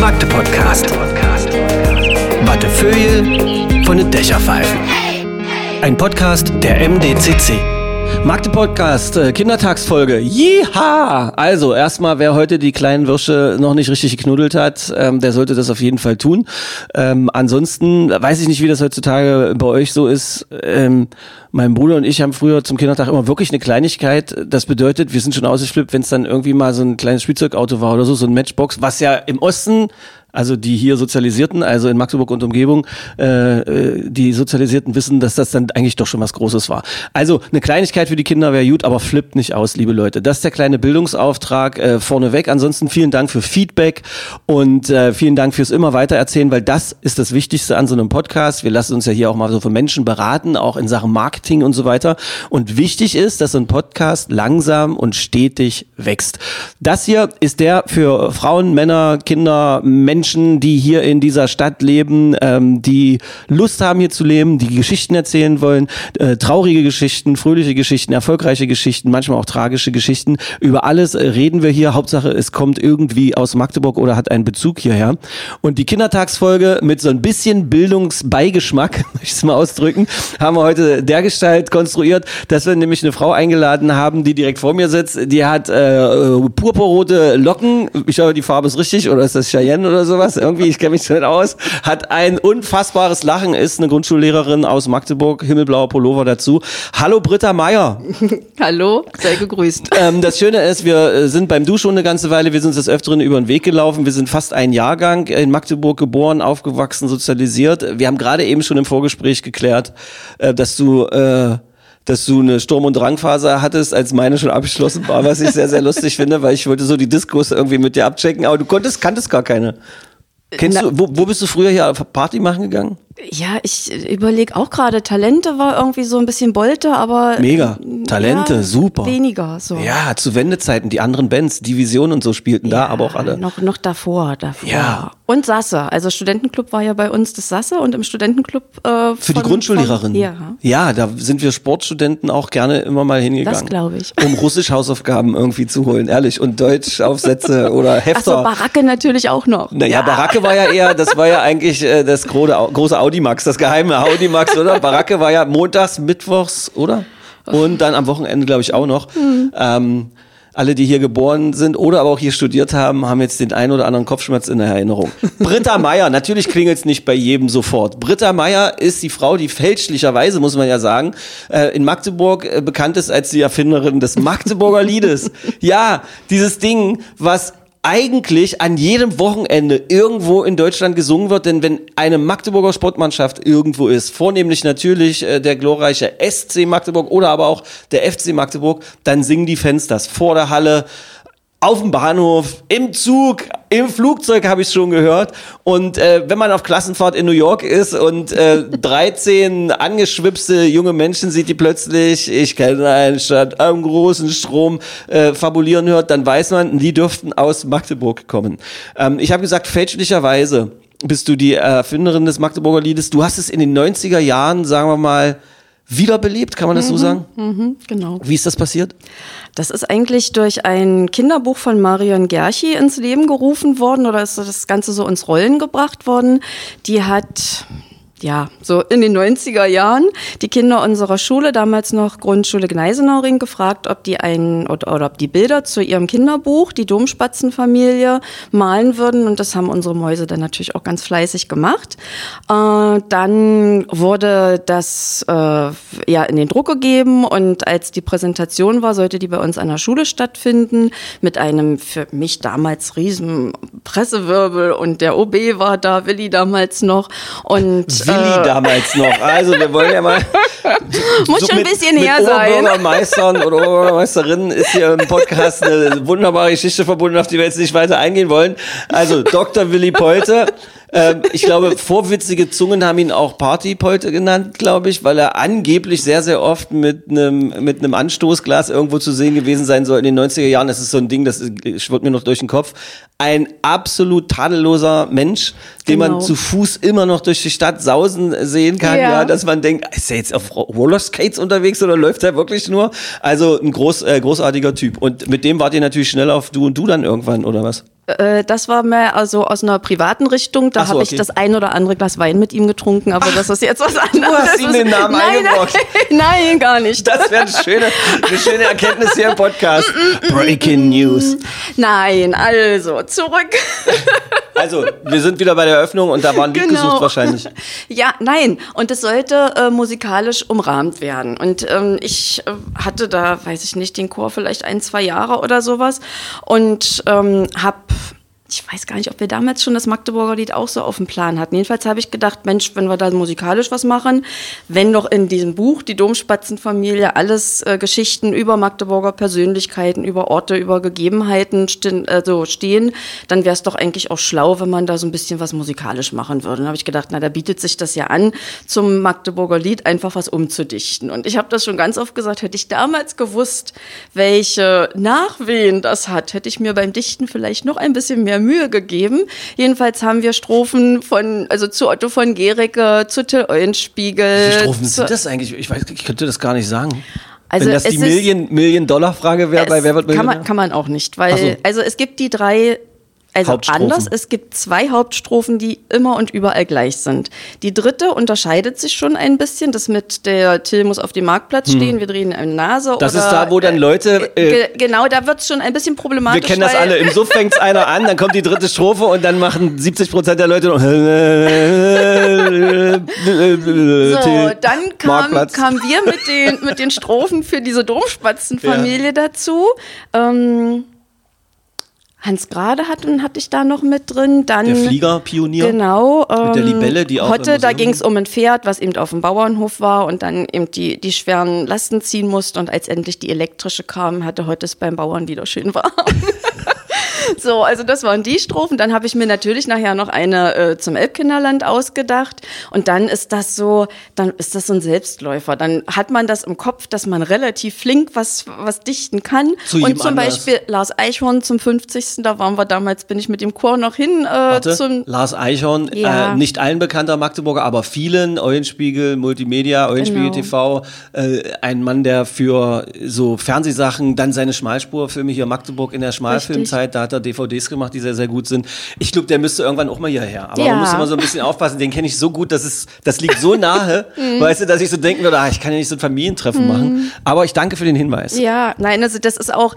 Magde Podcast. Wattefeuille von den Dächerpfeifen. Ein Podcast der MDCC. Magde Podcast, äh, Kindertagsfolge. Jiha! Also, erstmal, wer heute die kleinen Würsche noch nicht richtig geknuddelt hat, ähm, der sollte das auf jeden Fall tun. Ähm, ansonsten weiß ich nicht, wie das heutzutage bei euch so ist. Ähm, mein Bruder und ich haben früher zum Kindertag immer wirklich eine Kleinigkeit. Das bedeutet, wir sind schon ausgeflippt, wenn es dann irgendwie mal so ein kleines Spielzeugauto war oder so, so ein Matchbox, was ja im Osten also die hier Sozialisierten, also in Magdeburg und Umgebung, äh, äh, die Sozialisierten wissen, dass das dann eigentlich doch schon was Großes war. Also eine Kleinigkeit für die Kinder wäre gut, aber flippt nicht aus, liebe Leute. Das ist der kleine Bildungsauftrag äh, vorneweg. Ansonsten vielen Dank für Feedback und äh, vielen Dank fürs immer weitererzählen, weil das ist das Wichtigste an so einem Podcast. Wir lassen uns ja hier auch mal so von Menschen beraten, auch in Sachen Marketing und so weiter. Und wichtig ist, dass so ein Podcast langsam und stetig wächst. Das hier ist der für Frauen, Männer, Kinder, Menschen, die hier in dieser Stadt leben, ähm, die Lust haben hier zu leben, die Geschichten erzählen wollen, äh, traurige Geschichten, fröhliche Geschichten, erfolgreiche Geschichten, manchmal auch tragische Geschichten. Über alles äh, reden wir hier. Hauptsache, es kommt irgendwie aus Magdeburg oder hat einen Bezug hierher. Und die Kindertagsfolge mit so ein bisschen Bildungsbeigeschmack, möchte ich es mal ausdrücken, haben wir heute dergestalt konstruiert, dass wir nämlich eine Frau eingeladen haben, die direkt vor mir sitzt. Die hat äh, purpurrote Locken. Ich glaube, die Farbe ist richtig oder ist das Cheyenne oder sowas? Irgendwie, ich kenne mich nicht aus. Hat ein unfassbares Lachen, ist eine Grundschullehrerin aus Magdeburg, himmelblauer Pullover dazu. Hallo Britta Meier. Hallo, sei gegrüßt. Ähm, das Schöne ist, wir äh, sind beim Du schon eine ganze Weile, wir sind uns des Öfteren über den Weg gelaufen. Wir sind fast ein Jahrgang in Magdeburg geboren, aufgewachsen, sozialisiert. Wir haben gerade eben schon im Vorgespräch geklärt, äh, dass du äh, dass du eine Sturm- und Drangphase hattest, als meine schon abgeschlossen war, was ich sehr, sehr lustig finde, weil ich wollte so die Diskos irgendwie mit dir abchecken, aber du konntest, kanntest gar keine. Kennst Na- du, wo, wo bist du früher hier auf Party machen gegangen? Ja, ich überlege auch gerade, Talente war irgendwie so ein bisschen Bolte, aber. Mega. Talente, ja, super. Weniger, so. Ja, zu Wendezeiten, die anderen Bands, Division und so spielten da, aber auch alle. Noch, noch davor, davor. Ja. Und Sasse. Also Studentenclub war ja bei uns das Sasse und im Studentenclub. Äh, Für die von- Grundschullehrerin. Von, ja. ja, da sind wir Sportstudenten auch gerne immer mal hingegangen. Das glaub ich. Um russisch Hausaufgaben irgendwie zu holen, ehrlich. Und Deutschaufsätze oder Achso, Hefter. Baracke natürlich auch noch. naja, Baracke war ja eher, das war ja eigentlich äh, das große, große Audimax, das geheime Audimax, oder? Baracke war ja montags, mittwochs, oder? Und dann am Wochenende, glaube ich, auch noch. Ähm, alle, die hier geboren sind oder aber auch hier studiert haben, haben jetzt den einen oder anderen Kopfschmerz in der Erinnerung. Britta Meier, natürlich klingelt es nicht bei jedem sofort. Britta Meier ist die Frau, die fälschlicherweise, muss man ja sagen, äh, in Magdeburg äh, bekannt ist als die Erfinderin des Magdeburger Liedes. Ja, dieses Ding, was eigentlich an jedem Wochenende irgendwo in Deutschland gesungen wird, denn wenn eine Magdeburger Sportmannschaft irgendwo ist, vornehmlich natürlich äh, der glorreiche SC Magdeburg oder aber auch der FC Magdeburg, dann singen die Fans das. Vor der Halle, auf dem Bahnhof, im Zug, im Flugzeug habe ich schon gehört. Und äh, wenn man auf Klassenfahrt in New York ist und äh, 13 angeschwipste junge Menschen sieht, die plötzlich, ich kenne eine Stadt am großen Strom, äh, fabulieren hört, dann weiß man, die dürften aus Magdeburg kommen. Ähm, ich habe gesagt, fälschlicherweise bist du die Erfinderin des Magdeburger Liedes. Du hast es in den 90er Jahren, sagen wir mal, wiederbelebt, kann man das so sagen? Mhm, genau. Wie ist das passiert? Das ist eigentlich durch ein Kinderbuch von Marion Gerchi ins Leben gerufen worden oder ist das Ganze so ins Rollen gebracht worden. Die hat ja, so in den 90er Jahren die Kinder unserer Schule, damals noch Grundschule Gneisenauring, gefragt, ob die ein oder, oder ob die Bilder zu ihrem Kinderbuch, die Domspatzenfamilie, malen würden. Und das haben unsere Mäuse dann natürlich auch ganz fleißig gemacht. Äh, dann wurde das äh, ja in den Druck gegeben und als die Präsentation war, sollte die bei uns an der Schule stattfinden mit einem für mich damals riesen Pressewirbel und der OB war da, Willi damals noch und Willi äh, damals noch. Also wir wollen ja mal. Muss schon ein mit, bisschen mit her sein. Oberbürgermeistern oder Oberbürgermeisterinnen ist hier im Podcast eine wunderbare Geschichte verbunden, auf die wir jetzt nicht weiter eingehen wollen. Also Dr. Willi Polte. Ähm, ich glaube, vorwitzige Zungen haben ihn auch Partypolte genannt, glaube ich, weil er angeblich sehr, sehr oft mit einem mit einem Anstoßglas irgendwo zu sehen gewesen sein soll in den 90er Jahren. Das ist so ein Ding, das schwirrt mir noch durch den Kopf. Ein absolut tadelloser Mensch, den Genau. man zu Fuß immer noch durch die Stadt sausen sehen kann, ja, Ja. dass man denkt, ist er jetzt auf Rollerskates unterwegs oder läuft er wirklich nur? Also ein groß, äh, großartiger Typ. Und mit dem wart ihr natürlich schnell auf Du und Du dann irgendwann, oder was? Äh, das war mehr also aus einer privaten Richtung. Da Ach so, habe okay. ich das ein oder andere Glas Wein mit ihm getrunken, aber das ist jetzt was anderes. hast ihm den Namen nein. Nein, nein, gar nicht. Das wäre eine schöne, eine schöne Erkenntnis hier im Podcast. Breaking News. Nein, also zurück. Also, wir sind wieder bei der Eröffnung und da war ein Lied Genau. gesucht wahrscheinlich. Ja, nein. Und es sollte äh, musikalisch umrahmt werden. Und ähm, ich äh, hatte da, weiß ich nicht, den Chor vielleicht ein, zwei Jahre oder sowas und ähm, habe ich weiß gar nicht, ob wir damals schon das Magdeburger Lied auch so auf dem Plan hatten. Jedenfalls habe ich gedacht, Mensch, wenn wir da musikalisch was machen, wenn doch in diesem Buch die Domspatzenfamilie alles äh, Geschichten über Magdeburger Persönlichkeiten, über Orte, über Gegebenheiten sten, also stehen, dann wäre es doch eigentlich auch schlau, wenn man da so ein bisschen was musikalisch machen würde. Dann habe ich gedacht, na, da bietet sich das ja an, zum Magdeburger Lied einfach was umzudichten. Und ich habe das schon ganz oft gesagt, hätte ich damals gewusst, welche Nachwehen das hat, hätte ich mir beim Dichten vielleicht noch ein bisschen mehr Mühe gegeben. Jedenfalls haben wir Strophen von, also zu Otto von Gericke, zu Till Eulenspiegel. Wie Strophen zu, sind das eigentlich? Ich weiß, ich könnte das gar nicht sagen. Also Wenn das die ist- Million, wäre bei Wer wird kann Millionär? man, kann man auch nicht, weil so. also es gibt die drei also anders, es gibt zwei Hauptstrophen, die immer und überall gleich sind. Die dritte unterscheidet sich schon ein bisschen, das mit der Till muss auf dem Marktplatz stehen, wir drehen eine Nase Hm. Das oder ist da, wo dann Leute, äh, ge genau, da wird es schon ein bisschen problematisch. wir kennen das alle, im Suff fängt's einer an, dann kommt die dritte Strophe und dann machen 70 Prozent der Leute noch So, dann kam, kamen wir mit den, mit den Strophen für diese Domspatzenfamilie dazu. Ähm, Hans Grade hat, hatte ich da noch mit drin. Dann, Der Fliegerpionier. Genau. Ähm, Mit der Libelle, die auch Hotte, da ging es um ein Pferd, was eben auf dem Bauernhof war und dann eben die, die schweren Lasten ziehen musste. Und als endlich die elektrische kam, hatte Hotte es beim Bauern wieder schön warm. So, also das waren die Strophen. Dann habe ich mir natürlich nachher noch eine äh, zum Elbkinderland ausgedacht. Und dann ist das so, dann ist das so ein Selbstläufer. Dann hat man das im Kopf, dass man relativ flink was, was dichten kann. Zu Und zum anders. Beispiel Lars Eichhorn zum 50. Da waren wir damals, bin ich mit dem Chor noch hin äh, Warte, zum. Lars Eichhorn, Ja. äh, nicht allen bekannter Magdeburger, aber vielen, Eulenspiegel, Multimedia, Eulenspiegel Genau. TV, äh, ein Mann, der für so Fernsehsachen, dann seine Schmalspurfilme hier Magdeburg in der Schmalfilmzeit, da hat er DVDs gemacht, die sehr, sehr gut sind. Ich glaube, der müsste irgendwann auch mal hierher. Aber Ja. man muss immer so ein bisschen aufpassen, den kenne ich so gut, dass es, das liegt so nahe, Mhm. weißt du, dass ich so denken würde, ah, ich kann ja nicht so ein Familientreffen machen. Aber ich danke für den Hinweis. Ja, nein, also das ist auch,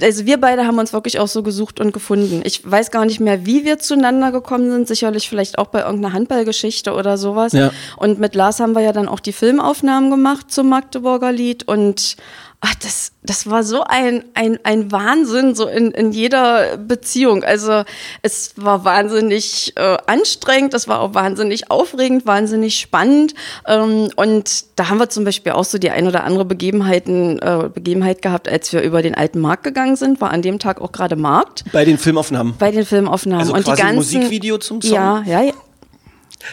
also wir beide haben uns wirklich auch so gesucht und gefunden. Ich weiß gar nicht mehr, wie wir zueinander gekommen sind, sicherlich vielleicht auch bei irgendeiner Handballgeschichte oder sowas. Ja. Und mit Lars haben wir ja dann auch die Filmaufnahmen gemacht zum Magdeburger Lied und ach, das, das war so ein, ein, ein Wahnsinn, so in, in jeder Beziehung. Also es war wahnsinnig äh, anstrengend, es war auch wahnsinnig aufregend, wahnsinnig spannend. Ähm, und da haben wir zum Beispiel auch so die ein oder andere Begebenheiten, äh, Begebenheit gehabt, als wir über den alten Markt gegangen sind, war an dem Tag auch gerade Markt Bei den Filmaufnahmen. bei den Filmaufnahmen. Also und quasi die ganzen, Musikvideo zum Song? Ja, ja, ja.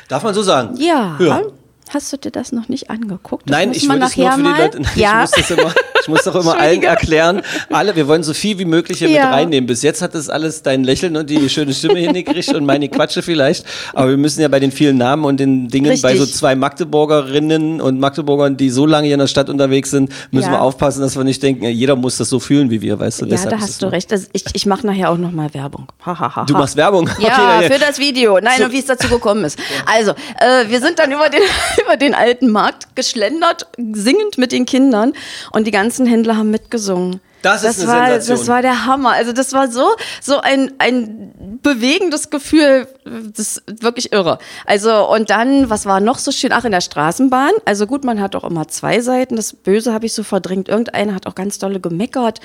Darf man so sagen? Ja. Ja. Hast du dir das noch nicht angeguckt? Das Nein, ich will das nur für die mal. Leute. Nein, ja. Ich muss das immer, ich muss doch immer allen erklären. Alle, wir wollen so viel wie möglich hier Ja. mit reinnehmen. Bis jetzt hat das alles dein Lächeln und die schöne Stimme hingekriegt und meine Quatsche vielleicht. Aber wir müssen ja bei den vielen Namen und den Dingen Richtig. bei so zwei Magdeburgerinnen und Magdeburgern, die so lange hier in der Stadt unterwegs sind, müssen Ja. wir aufpassen, dass wir nicht denken, jeder muss das so fühlen wie wir, weißt du? ja, da hast es du recht. Also ich ich mache nachher auch noch mal Werbung. Ha, ha, ha, Du machst Werbung. Ja, Okay, für das Video. Nein, So. und wie es dazu gekommen ist. Also, äh, wir sind dann über den, über den alten Markt geschlendert, singend mit den Kindern und die ganzen Händler haben mitgesungen. Das ist eine war, Sensation. Das war der Hammer. Also das war so, so ein, ein bewegendes Gefühl, das ist wirklich irre. Also und dann, was war noch so schön? Ach, in der Straßenbahn. Also gut, man hat auch immer zwei Seiten. Das Böse habe ich so verdrängt. Irgendeiner hat auch ganz dolle gemeckert.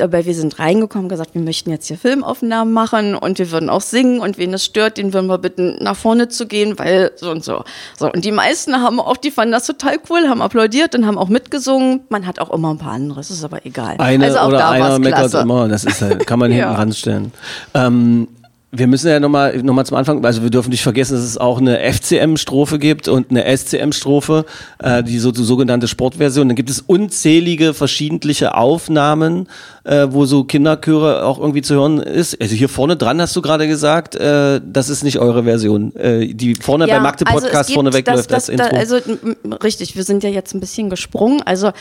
Aber wir sind reingekommen, gesagt, wir möchten jetzt hier Filmaufnahmen machen und wir würden auch singen und wen es stört, den würden wir bitten, nach vorne zu gehen, weil so und so. So und die meisten haben auch, die fanden das total cool, haben applaudiert und haben auch mitgesungen. Man hat auch immer ein paar andere. Das ist aber egal. Eine also auch oder da einer meckert immer, das ist halt, kann man hinten Ja. ranstellen. Ähm, Wir müssen ja nochmal noch mal zum Anfang, also wir dürfen nicht vergessen, dass es auch eine FCM-Strophe gibt und eine SCM-Strophe, äh, die so, die sogenannte Sportversion. Dann gibt es unzählige verschiedentliche Aufnahmen, äh, wo so Kinderchöre auch irgendwie zu hören ist. Also hier vorne dran hast du gerade gesagt, äh, das ist nicht eure Version. Äh, die vorne bei Magde also Podcast gibt vorne weg das, läuft das, das, Intro. Da, also richtig, wir sind ja jetzt ein bisschen gesprungen. Also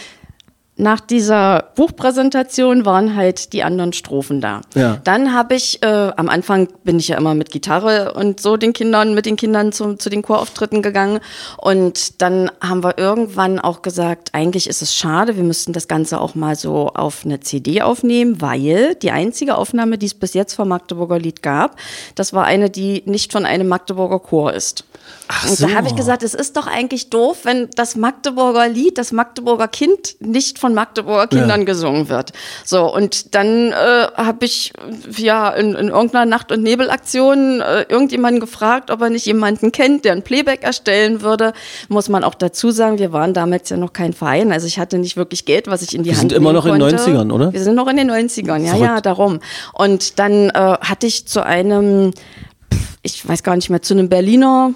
nach dieser Buchpräsentation waren halt die anderen Strophen da. Ja. Dann habe ich, äh, am Anfang bin ich ja immer mit Gitarre und so den Kindern, mit den Kindern zu, zu den Chorauftritten gegangen. Und dann haben wir irgendwann auch gesagt, eigentlich ist es schade, wir müssten das Ganze auch mal so auf eine CD aufnehmen, weil die einzige Aufnahme, die es bis jetzt vom Magdeburger Lied gab, das war eine, die nicht von einem Magdeburger Chor ist. Ach Und so. da habe ich gesagt, es ist doch eigentlich doof, wenn das Magdeburger Lied, das Magdeburger Kind nicht von Magdeburger Kindern gesungen wird. So, und dann äh, habe ich ja in, in irgendeiner Nacht- und Nebelaktion äh, irgendjemanden gefragt, ob er nicht jemanden kennt, der ein Playback erstellen würde. Muss man auch dazu sagen, wir waren damals ja noch kein Verein, also ich hatte nicht wirklich Geld, was ich in die Wir Hand sind immer noch in den konnte. 90ern, oder? Wir sind noch in den 90ern, ja, Verrückt. ja, darum. Und dann äh, hatte ich zu einem ich weiß gar nicht mehr, zu einem Berliner,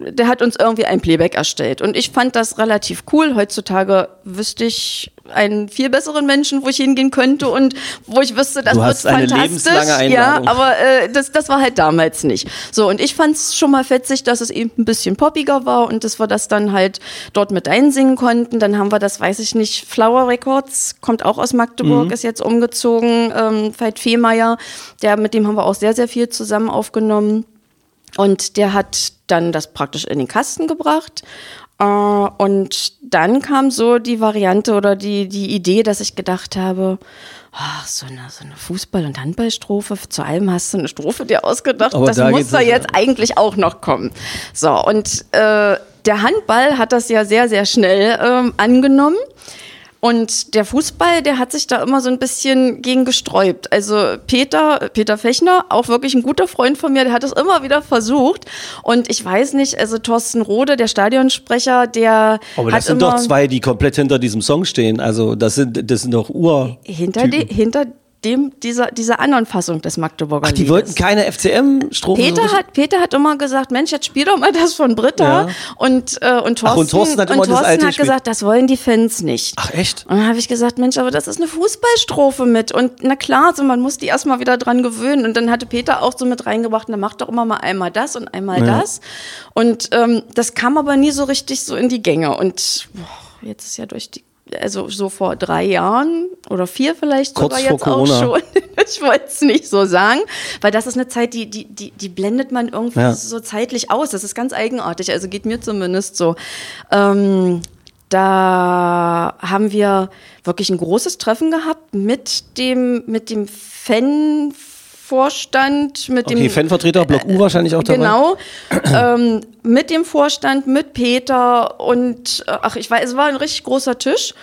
der hat uns irgendwie ein Playback erstellt. Und ich fand das relativ cool. Heutzutage wüsste ich einen viel besseren Menschen, wo ich hingehen könnte und wo ich wüsste, das Du wird fantastisch. ja, aber äh, das, das war halt damals nicht. So, und ich fand es schon mal fetzig, dass es eben ein bisschen poppiger war und dass wir das dann halt dort mit einsingen konnten. Dann haben wir das, weiß ich nicht, Flower Records, kommt auch aus Magdeburg, Mhm. ist jetzt umgezogen, ähm, Veit Fehmeier, der, mit dem haben wir auch sehr, sehr viel zusammen aufgenommen. Und der hat dann das praktisch in den Kasten gebracht. Äh, Und dann kam so die Variante oder die, die Idee, dass ich gedacht habe, ach, so eine, so eine Fußball- und Handballstrophe, zu allem hast du eine Strophe dir ausgedacht, Aber das da muss da jetzt eigentlich auch noch kommen. So, und äh, der Handball hat das ja sehr, sehr schnell ähm, angenommen. Und der Fußball, der hat sich da immer so ein bisschen gegen gesträubt. Also Peter, Peter Fechner, auch wirklich ein guter Freund von mir, der hat es immer wieder versucht. Und ich weiß nicht, also Thorsten Rode, der Stadionsprecher, der Aber das sind doch zwei, die komplett hinter diesem Song stehen. Also das sind, das sind doch Ur. hinter, de, hinter dem dieser, dieser anderen Fassung des Magdeburger Ach, die Liedes. wollten keine FCM-Strophe. Peter hat, Peter hat immer gesagt, Mensch, jetzt spiel doch mal das von Britta. Ja. Und, äh, und Thorsten, Ach, und Thorsten hat immer das Thorsten hat gesagt, das wollen die Fans nicht. Ach echt? Und dann habe ich gesagt, Mensch, aber das ist eine Fußballstrophe mit. Und na klar, so man muss die erstmal wieder dran gewöhnen. Und dann hatte Peter auch so mit reingebracht, na mach doch immer mal einmal das und einmal das. Und ähm, das kam aber nie so richtig so in die Gänge. Und boah, jetzt ist ja durch die, also so vor drei Jahren oder vier vielleicht Kurz sogar jetzt auch Corona. schon. Ich wollte es nicht so sagen, weil das ist eine Zeit, die, die, die, die blendet man irgendwie Ja. so zeitlich aus. Das ist ganz eigenartig. Also geht mir zumindest so. Ähm, da haben wir wirklich ein großes Treffen gehabt mit dem, mit dem Fan-Vorstand, mit Okay, dem Fanvertreter, Block U wahrscheinlich auch dabei. Genau, ähm, mit dem Vorstand, mit Peter und äh, ach, ich weiß, es war ein richtig großer Tisch.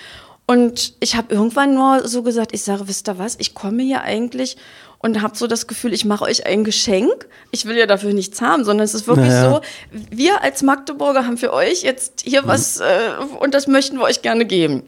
Und ich habe irgendwann nur so gesagt, ich sage, wisst ihr was, ich komme hier eigentlich und habe so das Gefühl, ich mache euch ein Geschenk. Ich will ja dafür nichts haben, sondern es ist wirklich Naja. so, wir als Magdeburger haben für euch jetzt hier was äh, und das möchten wir euch gerne geben.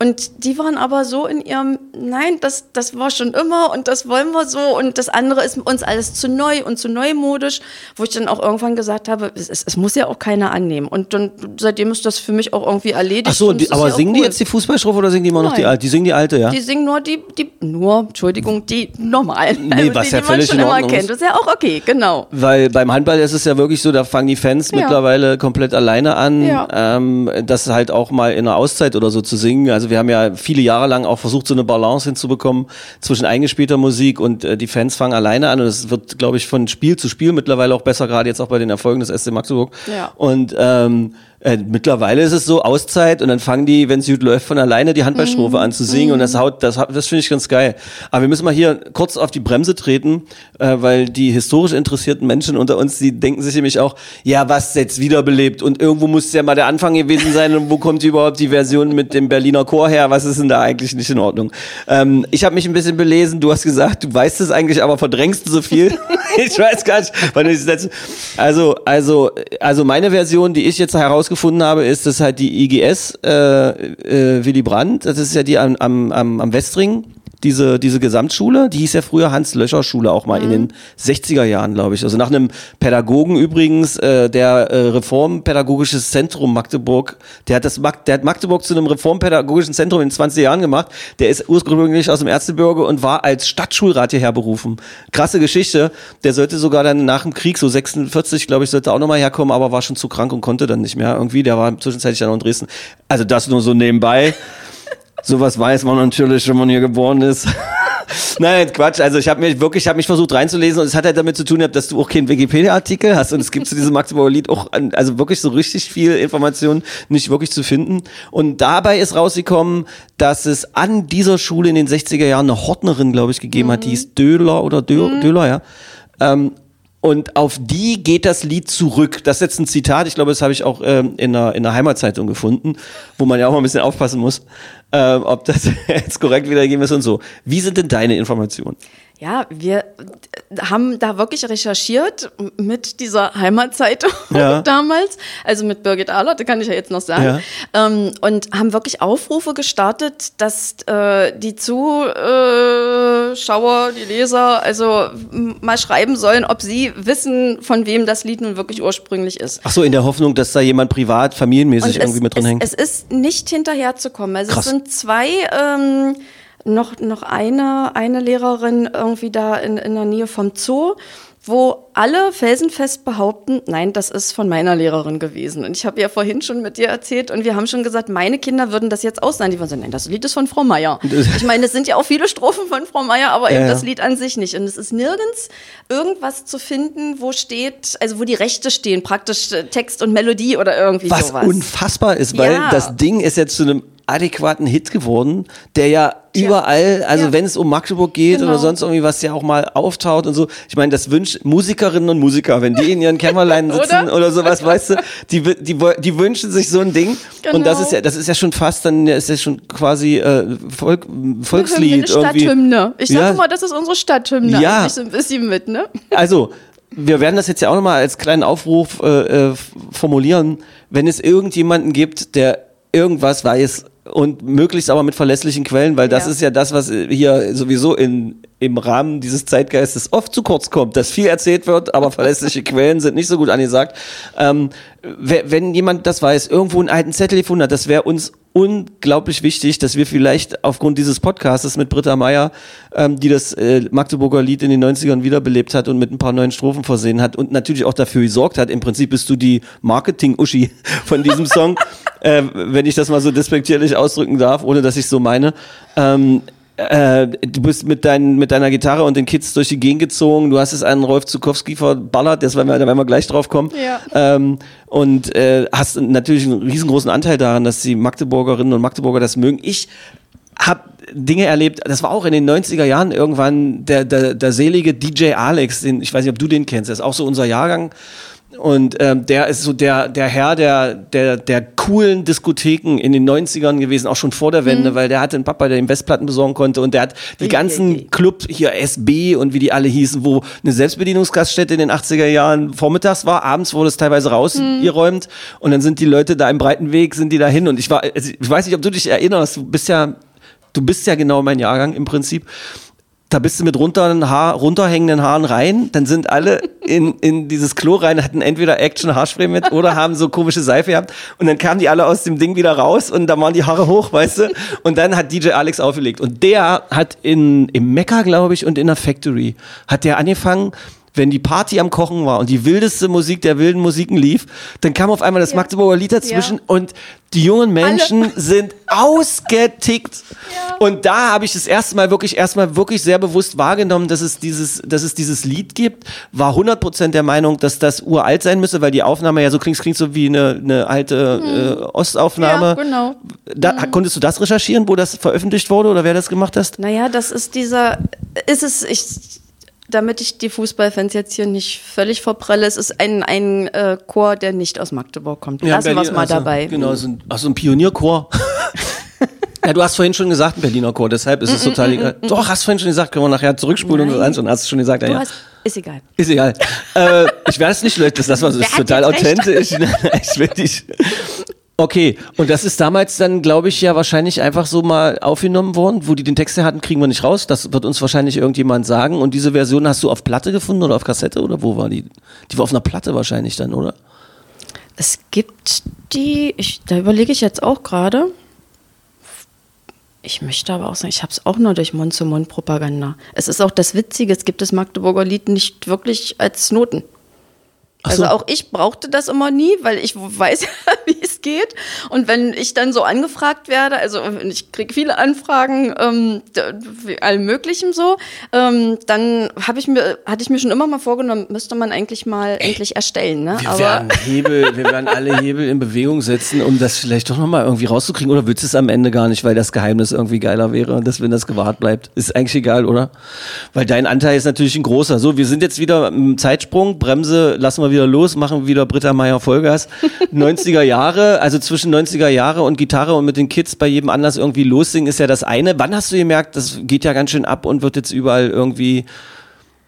Und die waren aber so in ihrem, nein, das, das war schon immer und das wollen wir so und das andere ist uns alles zu neu und zu neumodisch, wo ich dann auch irgendwann gesagt habe, es, es, muss ja auch keiner annehmen. Und dann seitdem ist das für mich auch irgendwie erledigt. Ach so, die, aber ja singen die cool. jetzt die Fußballstrophe oder singen die immer noch die alte? Die singen die alte, ja? Die singen nur die, die, nur, Entschuldigung, die normalen. Nee, was die, ja die man völlig schon in immer kennt. Das ist ja auch okay, genau. Weil beim Handball ist es ja wirklich so, da fangen die Fans Ja. mittlerweile komplett alleine an, Ja. ähm, das halt auch mal in einer Auszeit oder so zu singen. Also wir haben ja viele Jahre lang auch versucht, so eine Balance hinzubekommen zwischen eingespielter Musik und äh, die Fans fangen alleine an und es wird, glaube ich, von Spiel zu Spiel mittlerweile auch besser, gerade jetzt auch bei den Erfolgen des SC Magdeburg. Ja. Und ähm, äh, mittlerweile ist es so Auszeit und dann fangen die, wenn es gut läuft, von alleine die Handballstrophe Mhm. an zu singen und das haut, das, das finde ich ganz geil. Aber wir müssen mal hier kurz auf die Bremse treten, äh, weil die historisch interessierten Menschen unter uns, die denken sich nämlich auch, ja, was jetzt wiederbelebt und irgendwo muss ja mal der Anfang gewesen sein und wo kommt überhaupt die Version mit dem Berliner Chor her? Was ist denn da eigentlich nicht in Ordnung? Ähm, ich habe mich ein bisschen belesen, du hast gesagt, du weißt es eigentlich, aber verdrängst so viel. ich weiß gar nicht, wann ich das letzte. Also, also, also meine Version, die ich jetzt herausgefunden habe, ist, dass halt die IGS äh, äh, Willy Brandt, das ist ja die am, am, am Westring. Diese, diese Gesamtschule, die hieß ja früher Hans-Löscher-Schule, auch mal in den 60er Jahren, glaube ich. Also nach einem Pädagogen übrigens, äh, der äh, Reformpädagogisches Zentrum Magdeburg, der hat das Mag der hat Magdeburg zu einem reformpädagogischen Zentrum in den 20 Jahren gemacht. Der ist ursprünglich aus dem Erzgebirge und war als Stadtschulrat hierher berufen. Krasse Geschichte. Der sollte sogar dann nach dem Krieg, so 46, glaube ich, sollte auch nochmal herkommen, aber war schon zu krank und konnte dann nicht mehr irgendwie. Der war zwischenzeitlich dann noch in Dresden. Also das nur so nebenbei. Sowas weiß man natürlich, wenn man hier geboren ist. Nein, Quatsch. Also ich habe mich wirklich, ich habe mich versucht reinzulesen und es hat halt damit zu tun, gehabt, dass du auch keinen Wikipedia-Artikel hast und es gibt zu diesem Magdeburger Lied auch, an, also wirklich so richtig viel Information nicht wirklich zu finden. Und dabei ist rausgekommen, dass es an dieser Schule in den 60er Jahren eine Hortnerin, glaube ich, gegeben hat, die hieß Döhler oder Dö Döhler, ja. Ähm, und auf die geht das Lied zurück. Das ist jetzt ein Zitat, ich glaube, das habe ich auch ähm, in, einer, in einer Heimatzeitung gefunden, wo man ja auch mal ein bisschen aufpassen muss, ähm, ob das jetzt korrekt wiedergegeben ist und so. Wie sind denn deine Informationen? Ja, wir haben da wirklich recherchiert mit dieser Heimatzeitung Ja. damals, also mit Birgit Ahlert, das kann ich ja jetzt noch sagen, ähm, und haben wirklich Aufrufe gestartet, dass äh, die Zuschauer, die Leser, also mal schreiben sollen, ob sie wissen, von wem das Lied nun wirklich ursprünglich ist. Ach so, in der Hoffnung, dass da jemand privat, familienmäßig irgendwie mit drin es, hängt. es ist nicht hinterherzukommen. Also Krass. es sind zwei, ähm, noch, noch eine, eine Lehrerin irgendwie da in, in der Nähe vom Zoo, wo alle felsenfest behaupten, nein, das ist von meiner Lehrerin gewesen. Und ich habe ja vorhin schon mit dir erzählt und wir haben schon gesagt, meine Kinder würden das jetzt ausleihen. Die würden sagen, nein, das Lied ist von Frau Meier. Ich meine, es sind ja auch viele Strophen von Frau Meier, aber eben Ja, ja. das Lied an sich nicht. Und es ist nirgends irgendwas zu finden, wo steht, also wo die Rechte stehen, praktisch äh, Text und Melodie oder irgendwie Was sowas. unfassbar ist, weil Ja. das Ding ist jetzt zu einem adäquaten Hit geworden, der ja überall, also Ja. wenn es um Magdeburg geht Genau. oder sonst irgendwie was ja auch mal auftaucht und so. Ich meine, das wünscht Musikerinnen und Musiker, wenn die in ihren Kämmerlein sitzen oder, Oder? sowas, weißt du, die, die, die wünschen sich so ein Ding. Und das Genau. ist ja, das ist ja schon fast, dann ist ja schon quasi äh, Volk, Volkslied Hymne, irgendwie. Stadthymne. Ich sag Ja. immer, das ist unsere Stadthymne. Ja. Eigentlich so ein bisschen mit, ne? Also, wir werden das jetzt ja auch nochmal als kleinen Aufruf äh, äh, formulieren. Wenn es irgendjemanden gibt, der irgendwas weiß und möglichst aber mit verlässlichen Quellen, weil das Ja. ist ja das, was hier sowieso in, im Rahmen dieses Zeitgeistes oft zu kurz kommt, dass viel erzählt wird, aber verlässliche Quellen sind nicht so gut angesagt. Ähm, we- wenn jemand das weiß, irgendwo einen alten Zettel gefunden hat, das wäre uns unglaublich wichtig, dass wir vielleicht aufgrund dieses Podcastes mit Britta Meier, ähm, die das äh, Magdeburger Lied in den 90ern wiederbelebt hat und mit ein paar neuen Strophen versehen hat und natürlich auch dafür gesorgt hat. Im Prinzip bist du die Marketing-Uschi von diesem Song, äh, wenn ich das mal so despektierlich ausdrücken darf, ohne dass ich so meine. Ähm, äh, du bist mit, dein, mit deiner Gitarre und den Kids durch die Gegend gezogen. Du hast es an Rolf Zukowski verballert, das werden wir, da werden wir gleich drauf kommen. Ja. Ähm, und äh, hast natürlich einen riesengroßen Anteil daran, dass die Magdeburgerinnen und Magdeburger das mögen. Ich habe Dinge erlebt, das war auch in den 90er Jahren irgendwann der, der, der selige DJ Alex, den, ich weiß nicht, ob du den kennst, der ist auch so unser Jahrgang. Und ähm, der ist so der, der Herr der, der, der coolen Diskotheken in den 90ern gewesen, auch schon vor der Wende, weil der hatte einen Papa, der ihm Westplatten besorgen konnte und der hat die ganzen ui, ui. Club hier SB und wie die alle hießen, wo eine Selbstbedienungsgaststätte in den 80er Jahren vormittags war, abends wurde es teilweise rausgeräumt und dann sind die Leute da im breiten Weg, sind die da hin und ich war, also ich weiß nicht, ob du dich erinnerst, du bist ja, du bist ja genau mein Jahrgang im Prinzip. Da bist du mit runter, Haar, runterhängenden Haaren rein, dann sind alle in, in dieses Klo rein, hatten entweder Action Haarspray mit oder haben so komische Seife gehabt und dann kamen die alle aus dem Ding wieder raus und da waren die Haare hoch, weißt du? Und dann hat DJ Alex aufgelegt und der hat in, im Mecca, glaube ich, und in der Factory, hat der angefangen, wenn die Party am Kochen war und die wildeste Musik der wilden Musiken lief, dann kam auf einmal das Magdeburger Lied dazwischen und die jungen Menschen sind ausgetickt. Und da habe ich das erste Mal wirklich erstmal wirklich sehr bewusst wahrgenommen, dass es dieses, dass es dieses Lied gibt. War 100% der Meinung, dass das uralt sein müsse, weil die Aufnahme ja so klingt, klingt so wie eine, eine alte äh, Ostaufnahme. Ja, genau. Da, Konntest du das recherchieren, wo das veröffentlicht wurde oder wer das gemacht hast? Naja, das ist dieser, ist es, ich, damit ich die Fußballfans jetzt hier nicht völlig verprelle, es ist ein, ein äh, Chor, der nicht aus Magdeburg kommt. Lassen wir es mal also, dabei. Genau, so ein, ach, so ein Pionierchor. ja, du hast vorhin schon gesagt, ein Berliner Chor, deshalb ist es total egal. Doch, hast vorhin schon gesagt, können wir nachher zurückspulen und Nein. das anschauen. Hast du schon gesagt, ja, ja. hast, ist egal. Ist egal. äh, ich werde es nicht löschen, das, das war so, ist total authentisch. ich will dich. Okay, und das ist damals dann, glaube ich, ja wahrscheinlich einfach so mal aufgenommen worden, wo die den Text her hatten, kriegen wir nicht raus. Das wird uns wahrscheinlich irgendjemand sagen. Und diese Version hast du auf Platte gefunden oder auf Kassette oder wo war die? Die war auf einer Platte wahrscheinlich dann, oder? Es gibt die, ich, da überlege ich jetzt auch gerade. Ich möchte aber auch sagen, ich habe es auch nur durch Mund-zu-Mund-Propaganda. Es ist auch das Witzige, es gibt das Magdeburger Lied nicht wirklich als Noten. Also so. auch ich brauchte das immer nie, weil ich weiß, wie es geht. Und wenn ich dann so angefragt werde, also ich kriege viele Anfragen, ähm, allem Möglichen so, ähm, dann habe ich mir, hatte ich mir schon immer mal vorgenommen, müsste man eigentlich mal endlich erstellen. Ne? Wir Aber werden Hebel, wir werden alle Hebel in Bewegung setzen, um das vielleicht doch nochmal irgendwie rauszukriegen. Oder willst du es am Ende gar nicht, weil das Geheimnis irgendwie geiler wäre, dass wenn das gewahrt bleibt? Ist eigentlich egal, oder? Weil dein Anteil ist natürlich ein großer. So, wir sind jetzt wieder im Zeitsprung, Bremse lassen wir wieder los, machen wieder Britta Meyer Vollgas. 90er Jahre, also zwischen 90er Jahre und Gitarre und mit den Kids bei jedem anders irgendwie lossingen ist ja das eine. Wann hast du gemerkt, das geht ja ganz schön ab und wird jetzt überall irgendwie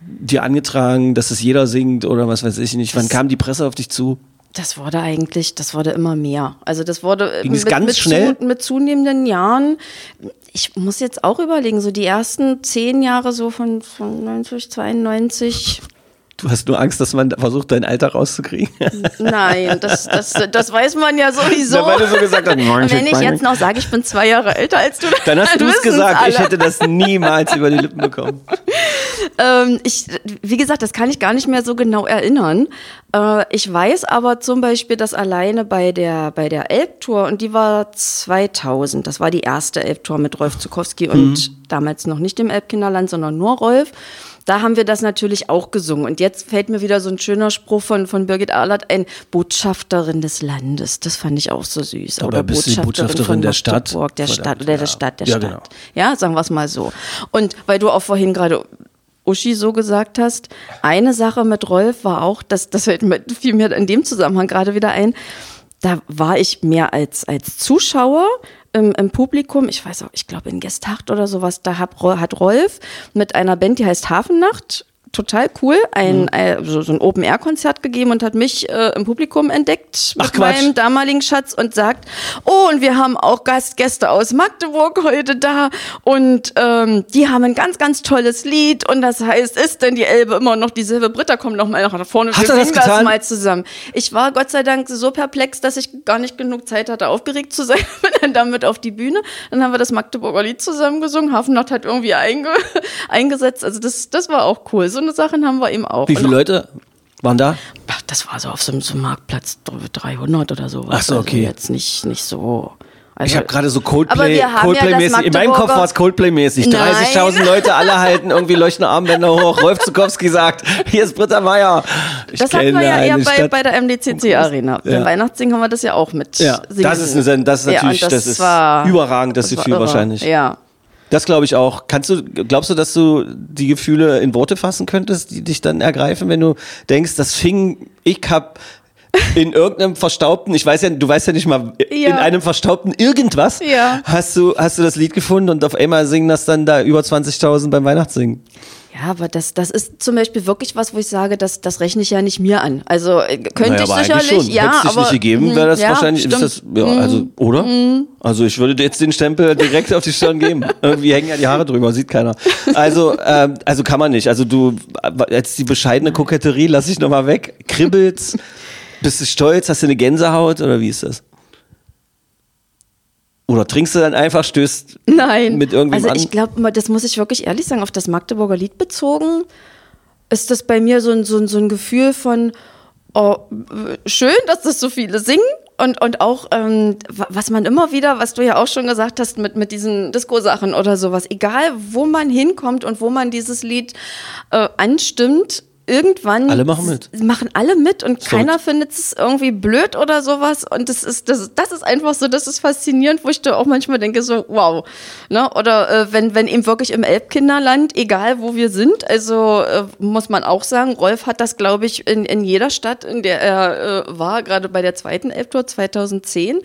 dir angetragen, dass es jeder singt oder was weiß ich nicht. Wann kam die Presse auf dich zu? Das wurde eigentlich, das wurde immer mehr. Also das wurde äh, es ganz mit, schnell? Zu, mit zunehmenden Jahren. Ich muss jetzt auch überlegen, so die ersten zehn Jahre so von, von 90, 92. Du hast nur Angst, dass man versucht, dein Alter rauszukriegen. Nein, das, das, das weiß man ja sowieso. Na, weil du so gesagt hast, wenn ich jetzt noch sage, ich bin zwei Jahre älter als du, Dann hast du es gesagt. Ich alle. hätte das niemals über die Lippen bekommen. Ähm, ich, wie gesagt, das kann ich gar nicht mehr so genau erinnern. Äh, ich weiß aber zum Beispiel, dass alleine bei der, bei der Elbtour, und die war 2000, das war die erste Elbtour mit Rolf Zukowski und damals noch nicht im Elbkinderland, sondern nur Rolf. Da haben wir das natürlich auch gesungen. Und jetzt fällt mir wieder so ein schöner Spruch von, von Birgit Ahlert ein, Botschafterin des Landes. Das fand ich auch so süß. Dabei Oder bist Botschafterin, Botschafterin von der Stadt. Magdeburg, Der der- Stadt oder ja. der Stadt der Ja, Stadt. genau. Ja, sagen wir es mal so. Und weil du auch vorhin gerade Uschi so gesagt hast, eine Sache mit Rolf war auch, das, das fällt mir, fiel mir in dem Zusammenhang gerade wieder ein, da war ich mehr als, als Zuschauer im, im Publikum, ich weiß auch, ich glaube in Gestacht oder sowas, da hat, hat Rolf mit einer Band, die heißt Hafennacht, total cool, ein, Mhm. äh, so, so ein Open-Air-Konzert gegeben und hat mich äh, im Publikum entdeckt Ach, mit Quatsch. meinem damaligen Schatz und sagt, oh, und wir haben auch Gast, Gäste aus Magdeburg heute da und ähm, die haben ein ganz, ganz tolles Lied und das heißt, ist denn die Elbe immer noch dieselbe? Britta, komm noch mal nach vorne, Hat wir das singen das getan? mal zusammen. Ich war Gott sei Dank so perplex, dass ich gar nicht genug Zeit hatte, aufgeregt zu sein, bin dann damit auf die Bühne. Dann haben wir das Magdeburger Lied zusammen gesungen, Hafennacht hat irgendwie einge eingesetzt, also das, das war auch cool. So eine Sachen haben wir eben auch. Wie viele Leute waren da? Ach, das war so auf so einem, so Marktplatz 300 oder sowas. Ach so, okay. Also jetzt nicht, nicht so. Also, Ich habe gerade so Coldplay, haben ja das Coldplay-mäßig. In meinem Kopf war es Coldplay-mäßig. Nein. 30.000 Leute, alle halten irgendwie leuchtende Armbänder hoch. Rolf Zukowski sagt, hier ist Britta Meier. Ich das hatten wir ja eher bei, bei der MDCC Arena. Ja. Beim Weihnachtssingen haben wir das ja auch mit. Ja, das ist, eine, das ist Ja, natürlich, und das, ist war- überragend, das, das Gefühl wahrscheinlich. Ja. Das glaube ich auch. Kannst du, glaubst du, dass du die Gefühle in Worte fassen könntest, die dich dann ergreifen, wenn du denkst, das fing, ich hab in irgendeinem verstaubten, ich weiß ja, du weißt ja nicht mal, in Ja. einem verstaubten irgendwas, Ja. hast du, hast du das Lied gefunden und auf einmal singen das dann da über 20.000 beim Weihnachtssingen. Ja, aber das, das ist zum Beispiel wirklich was, wo ich sage, das, das rechne ich ja nicht mir an. Also äh, könnte Naja, ich sicherlich, schon. ja, Hätte es dich aber nicht gegeben, wäre das ja, wahrscheinlich, ist das, ja, also, oder? Also ich würde dir jetzt den Stempel direkt auf die Stirn geben. Irgendwie hängen ja die Haare drüber, sieht keiner. Also, ähm, also kann man nicht. Also du, äh, jetzt die bescheidene Koketterie, lass ich nochmal weg. Kribbelt's? Bist du stolz? Hast du eine Gänsehaut oder wie ist das? Oder trinkst du dann einfach, stößt Nein. mit irgendwem also an? ich glaube, das muss ich wirklich ehrlich sagen, auf das Magdeburger Lied bezogen, ist das bei mir so ein, so ein, so ein Gefühl von, oh, schön, dass das so viele singen. Und, und auch, ähm, wa- was man immer wieder, was du ja auch schon gesagt hast, mit, mit diesen Disco-Sachen oder sowas, egal wo man hinkommt und wo man dieses Lied äh, anstimmt, irgendwann Alle machen mit. machen alle mit und Verrückt. keiner findet es irgendwie blöd oder sowas. Und das ist, das, das ist einfach so, das ist faszinierend, wo ich da auch manchmal denke, so, wow. Ne? Oder äh, wenn, wenn eben wirklich im Elbkinderland, egal wo wir sind, also äh, muss man auch sagen, Rolf hat das, glaube ich, in, in jeder Stadt, in der er äh, war, gerade bei der zweiten Elbtour 2010.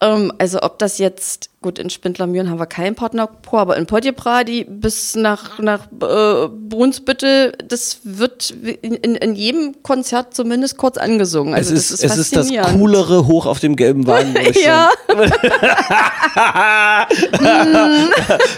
Ähm, also ob das jetzt Gut, in Spindlermühren haben wir keinen Partnerchor, aber in Podjebradi bis nach, nach äh, Brunsbüttel, das wird in, in, in jedem Konzert zumindest kurz angesungen. Also es ist, das ist, es ist das coolere Hoch auf dem gelben Wagen. Ja,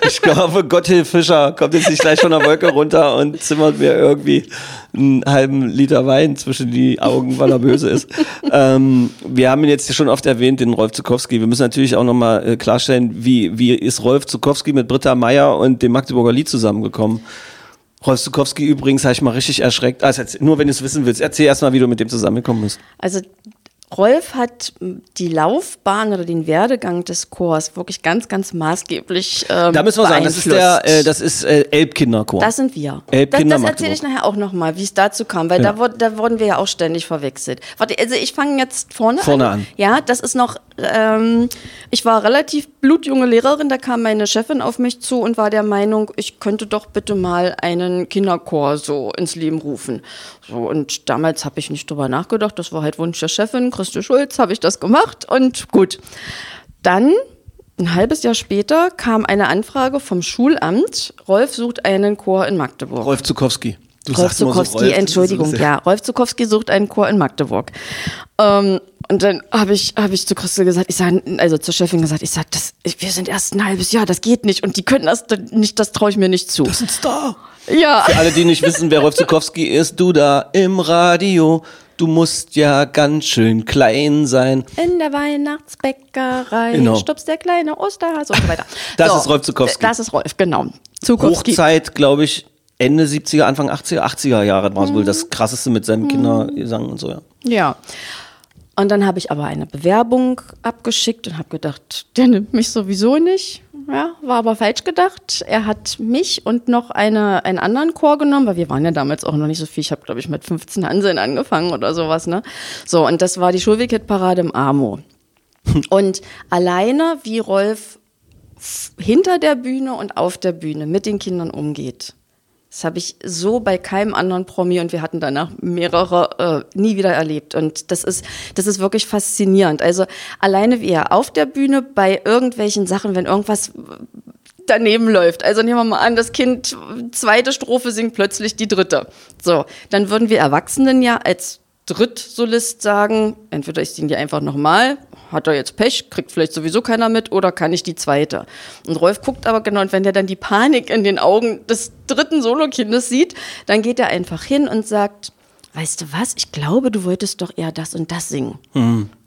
Ich glaube, Gotthilf Fischer kommt jetzt nicht gleich von der Wolke runter und zimmert mir irgendwie einen halben Liter Wein zwischen die Augen, weil er böse ist. ähm, wir haben ihn jetzt schon oft erwähnt, den Rolf Zukowski. Wir müssen natürlich auch nochmal äh, klarstellen, wie, wie ist Rolf Zukowski mit Britta Meyer und dem Magdeburger Lied zusammengekommen? Rolf Zukowski übrigens habe ich mal richtig erschreckt. Also nur wenn du es wissen willst, erzähl erst mal, wie du mit dem zusammengekommen bist. also Rolf hat m, die Laufbahn oder den Werdegang des Chors wirklich ganz, ganz maßgeblich ähm, Da müssen wir sagen, das ist der, äh, das ist äh, Elbkinderchor. Das sind wir. Elbkinder das das erzähle ich nachher auch nochmal, wie es dazu kam, weil Ja. da, da wurden wir ja auch ständig verwechselt. Warte, also ich fange jetzt vorne, Vorne an. an. Ja, das ist noch, ähm, ich war relativ blutjunge Lehrerin, da kam meine Chefin auf mich zu und war der Meinung, ich könnte doch bitte mal einen Kinderchor so ins Leben rufen. So, und damals habe ich nicht drüber nachgedacht, das war halt Wunsch der Chefin, Christi Schulz, habe ich das gemacht und gut. Dann ein halbes Jahr später kam eine Anfrage vom Schulamt. Rolf sucht einen Chor in Magdeburg. Rolf Zukowski. Du Rolf sagst immer so Zukowski, Rolf, Entschuldigung, ja. Rolf Zukowski sucht einen Chor in Magdeburg. Ähm, und dann habe ich, hab ich zu Christel gesagt, ich sag, also zur Chefin gesagt, ich sag, das, ich, wir sind erst ein halbes Jahr, das geht nicht. Und die können das nicht, das traue ich mir nicht zu. Das ist ein Star. ja. Für alle, die nicht wissen, wer Rolf Zukowski ist, du da im Radio, du musst ja ganz schön klein sein. In der Weihnachtsbäckerei Genau. stupst der kleine Osterhase und so weiter. Das ist Rolf Zukowski. Das ist Rolf, genau. Zukowski. Hochzeit, glaube ich, Ende 70er, Anfang 80er, 80er Jahre war es wohl das krasseste mit seinem Kindergesang und so, ja. Ja. Und dann habe ich aber eine Bewerbung abgeschickt und habe gedacht, der nimmt mich sowieso nicht. Ja, war aber falsch gedacht. Er hat mich und noch eine, einen anderen Chor genommen, weil wir waren ja damals auch noch nicht so viel. Ich habe, glaube ich, mit 15 Hanseln angefangen oder sowas. Ne? So, und das war die Schulwegkit-Parade im Amo. Und alleine, wie Rolf hinter der Bühne und auf der Bühne mit den Kindern umgeht, das habe ich so bei keinem anderen Promi und wir hatten danach mehrere äh, nie wieder erlebt. Und das ist, das ist wirklich faszinierend. Also alleine wie er auf der Bühne bei irgendwelchen Sachen, wenn irgendwas daneben läuft. Also nehmen wir mal an, das Kind zweite Strophe singt plötzlich die dritte. So, dann würden wir Erwachsenen ja als Drittsolist sagen, entweder ich singe die einfach nochmal, hat er jetzt Pech, kriegt vielleicht sowieso keiner mit, oder kann ich die zweite? Und Rolf guckt aber genau, und wenn er dann die Panik in den Augen des dritten Solokindes sieht, dann geht er einfach hin und sagt, weißt du was, ich glaube, du wolltest doch eher das und das singen.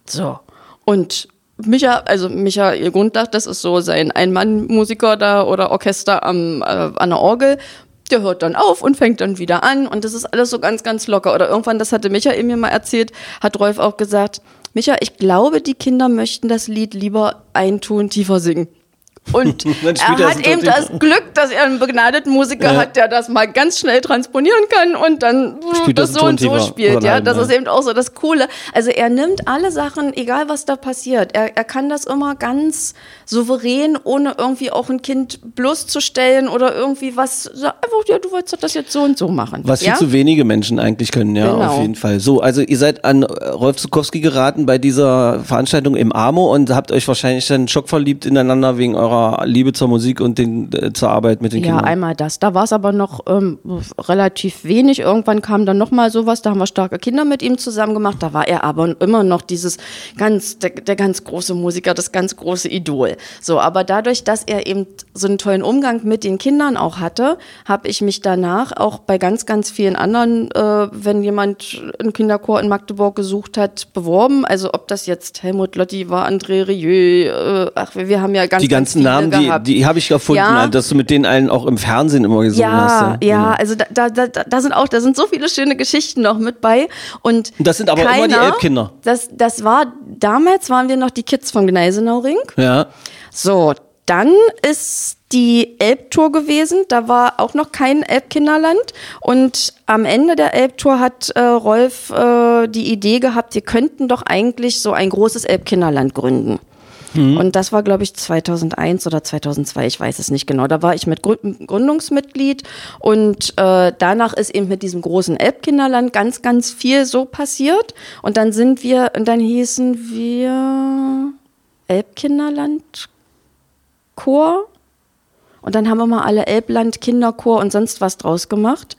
So. Und Micha, also Michael Grundlach, das ist so sein Ein-Mann-Musiker da oder Orchester am, äh, an der Orgel. Der hört dann auf und fängt dann wieder an und das ist alles so ganz, ganz locker. Oder irgendwann, das hatte Michael mir mal erzählt, hat Rolf auch gesagt, Micha, ich glaube, die Kinder möchten das Lied lieber einen Ton tiefer singen. Und er hat eben das. Glück, dass er einen begnadeten Musiker Ja. hat, der das mal ganz schnell transponieren kann und dann Spielt das das so und so spielt. Ja, das ist eben auch so das Coole. Also er nimmt alle Sachen, egal was da passiert. Er, er kann das immer ganz souverän, ohne irgendwie auch ein Kind bloßzustellen oder irgendwie was. So, einfach, ja, du wolltest das jetzt so und so machen. Was ja? viel zu wenige Menschen eigentlich können, ja, Genau. auf jeden Fall. So, also ihr seid an äh, Rolf Zukowski geraten bei dieser Veranstaltung im AMO und habt euch wahrscheinlich dann schockverliebt ineinander wegen eurer Liebe zur Musik und den, äh, zur Arbeit mit den Ja, Kindern. einmal das. Da war es aber noch ähm, relativ wenig. Irgendwann kam dann noch mal sowas. Da haben wir starke Kinder mit ihm zusammen gemacht. Da war er aber immer noch dieses ganz der, der ganz große Musiker, das ganz große Idol. So, aber dadurch, dass er eben so einen tollen Umgang mit den Kindern auch hatte, habe ich mich danach auch bei ganz ganz vielen anderen, äh, wenn jemand einen Kinderchor in Magdeburg gesucht hat, beworben. Also ob das jetzt Helmut Lotti war, André Rieu, äh, ach, wir, haben ja ganz die ganz ganzen viele Namen, die, gehabt. die habe ich gefunden, Ja. halt, dass du mit denen allen auch im Fernsehen immer gesungen hast. Ja, ja, also da, da, da, sind auch, da sind so viele schöne Geschichten noch mit bei. Und das sind aber immer die keiner- Elbkinder. Das, das war, damals waren wir noch die Kids vom Gneisenauring. Ja. So, dann ist die Elbtour gewesen. Da war auch noch kein Elbkinderland. Und am Ende der Elbtour hat äh, Rolf äh, die Idee gehabt, wir könnten doch eigentlich so ein großes Elbkinderland gründen. Und das war, glaube ich, 2001 oder 2002, ich weiß es nicht genau. Da war ich mit Grü- Gründungsmitglied und äh, danach ist eben mit diesem großen Elbkinderland ganz, ganz viel so passiert. Und dann sind wir, und dann hießen wir Elbkinderland Chor. Und dann haben wir mal alle Elbland Kinderchor und sonst was draus gemacht.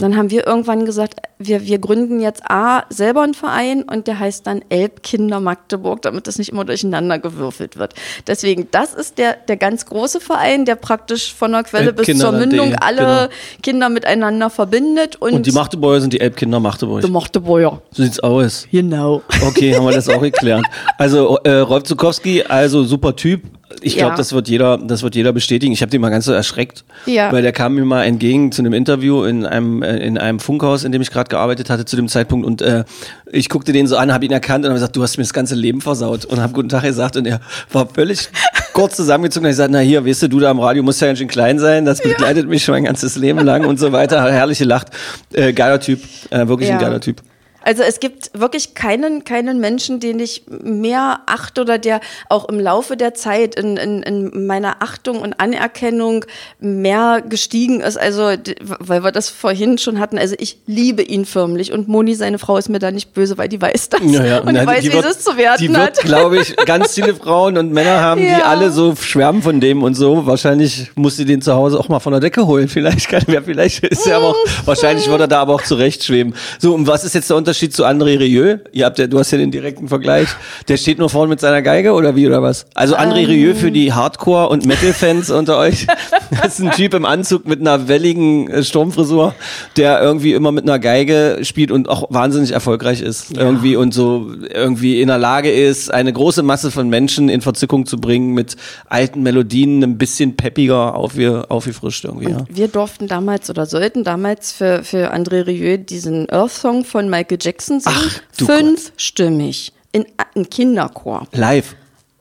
Dann haben wir irgendwann gesagt, wir, wir gründen jetzt A, selber einen Verein und der heißt dann Elbkinder Magdeburg, damit das nicht immer durcheinander gewürfelt wird. Deswegen, das ist der, der ganz große Verein, der praktisch von der Quelle bis zur Mündung alle genau. Kinder miteinander verbindet. Und, Und die Magdeburger sind die Elbkinder Magdeburg. der Magdeburger. So sieht's aus. Genau. Okay, haben wir das auch geklärt. Also äh, Rolf Zukowski, also super Typ. Ich glaube, Ja. das wird jeder, das wird jeder bestätigen. Ich habe den mal ganz so erschreckt, Ja. weil der kam mir mal entgegen zu einem Interview in einem in einem Funkhaus, in dem ich gerade gearbeitet hatte zu dem Zeitpunkt und äh, ich guckte den so an, habe ihn erkannt und habe gesagt, du hast mir das ganze Leben versaut und habe guten Tag gesagt und er war völlig kurz zusammengezogen. Und ich gesagt, na hier, weißt du, du da am Radio musst ja ganz schön klein sein, das begleitet mich schon mein ganzes Leben lang und so weiter. Herrliche Lacht, äh, geiler Typ, äh, wirklich ein Ja. geiler Typ. Also es gibt wirklich keinen, keinen Menschen, den ich mehr achte oder der auch im Laufe der Zeit in, in, in meiner Achtung und Anerkennung mehr gestiegen ist. Also, weil wir das vorhin schon hatten. Also ich liebe ihn förmlich und Moni, seine Frau, ist mir da nicht böse, weil die weiß das. Ja, ja. Und die Na, weiß, wie wird- es zu werten Die wird, hat. glaube ich, ganz viele Frauen und Männer haben, die Ja. alle so schwärmen von dem und so. Wahrscheinlich muss sie den zu Hause auch mal von der Decke holen. Vielleicht kann wer, vielleicht ist er aber auch, wahrscheinlich wird er da aber auch zurecht schweben. So, und was ist jetzt der Unterschied zu André Rieu? Ihr habt ja, du hast ja den direkten Vergleich. Der steht nur vorne mit seiner Geige oder wie oder was? Also André Ähm. Rieu für die Hardcore- und Metal-Fans unter euch. Das ist ein Typ im Anzug mit einer welligen äh, Sturmfrisur, der irgendwie immer mit einer Geige spielt und auch wahnsinnig erfolgreich ist. Irgendwie und so irgendwie in der Lage ist, eine große Masse von Menschen in Verzückung zu bringen mit alten Melodien, ein bisschen peppiger aufge, aufgefrischt irgendwie. Ja. Wir durften damals oder sollten damals für, für André Rieu diesen Earth-Song von Michael Jackson singen. Ach, du Fünfstimmig. In einem Kinderchor. Live.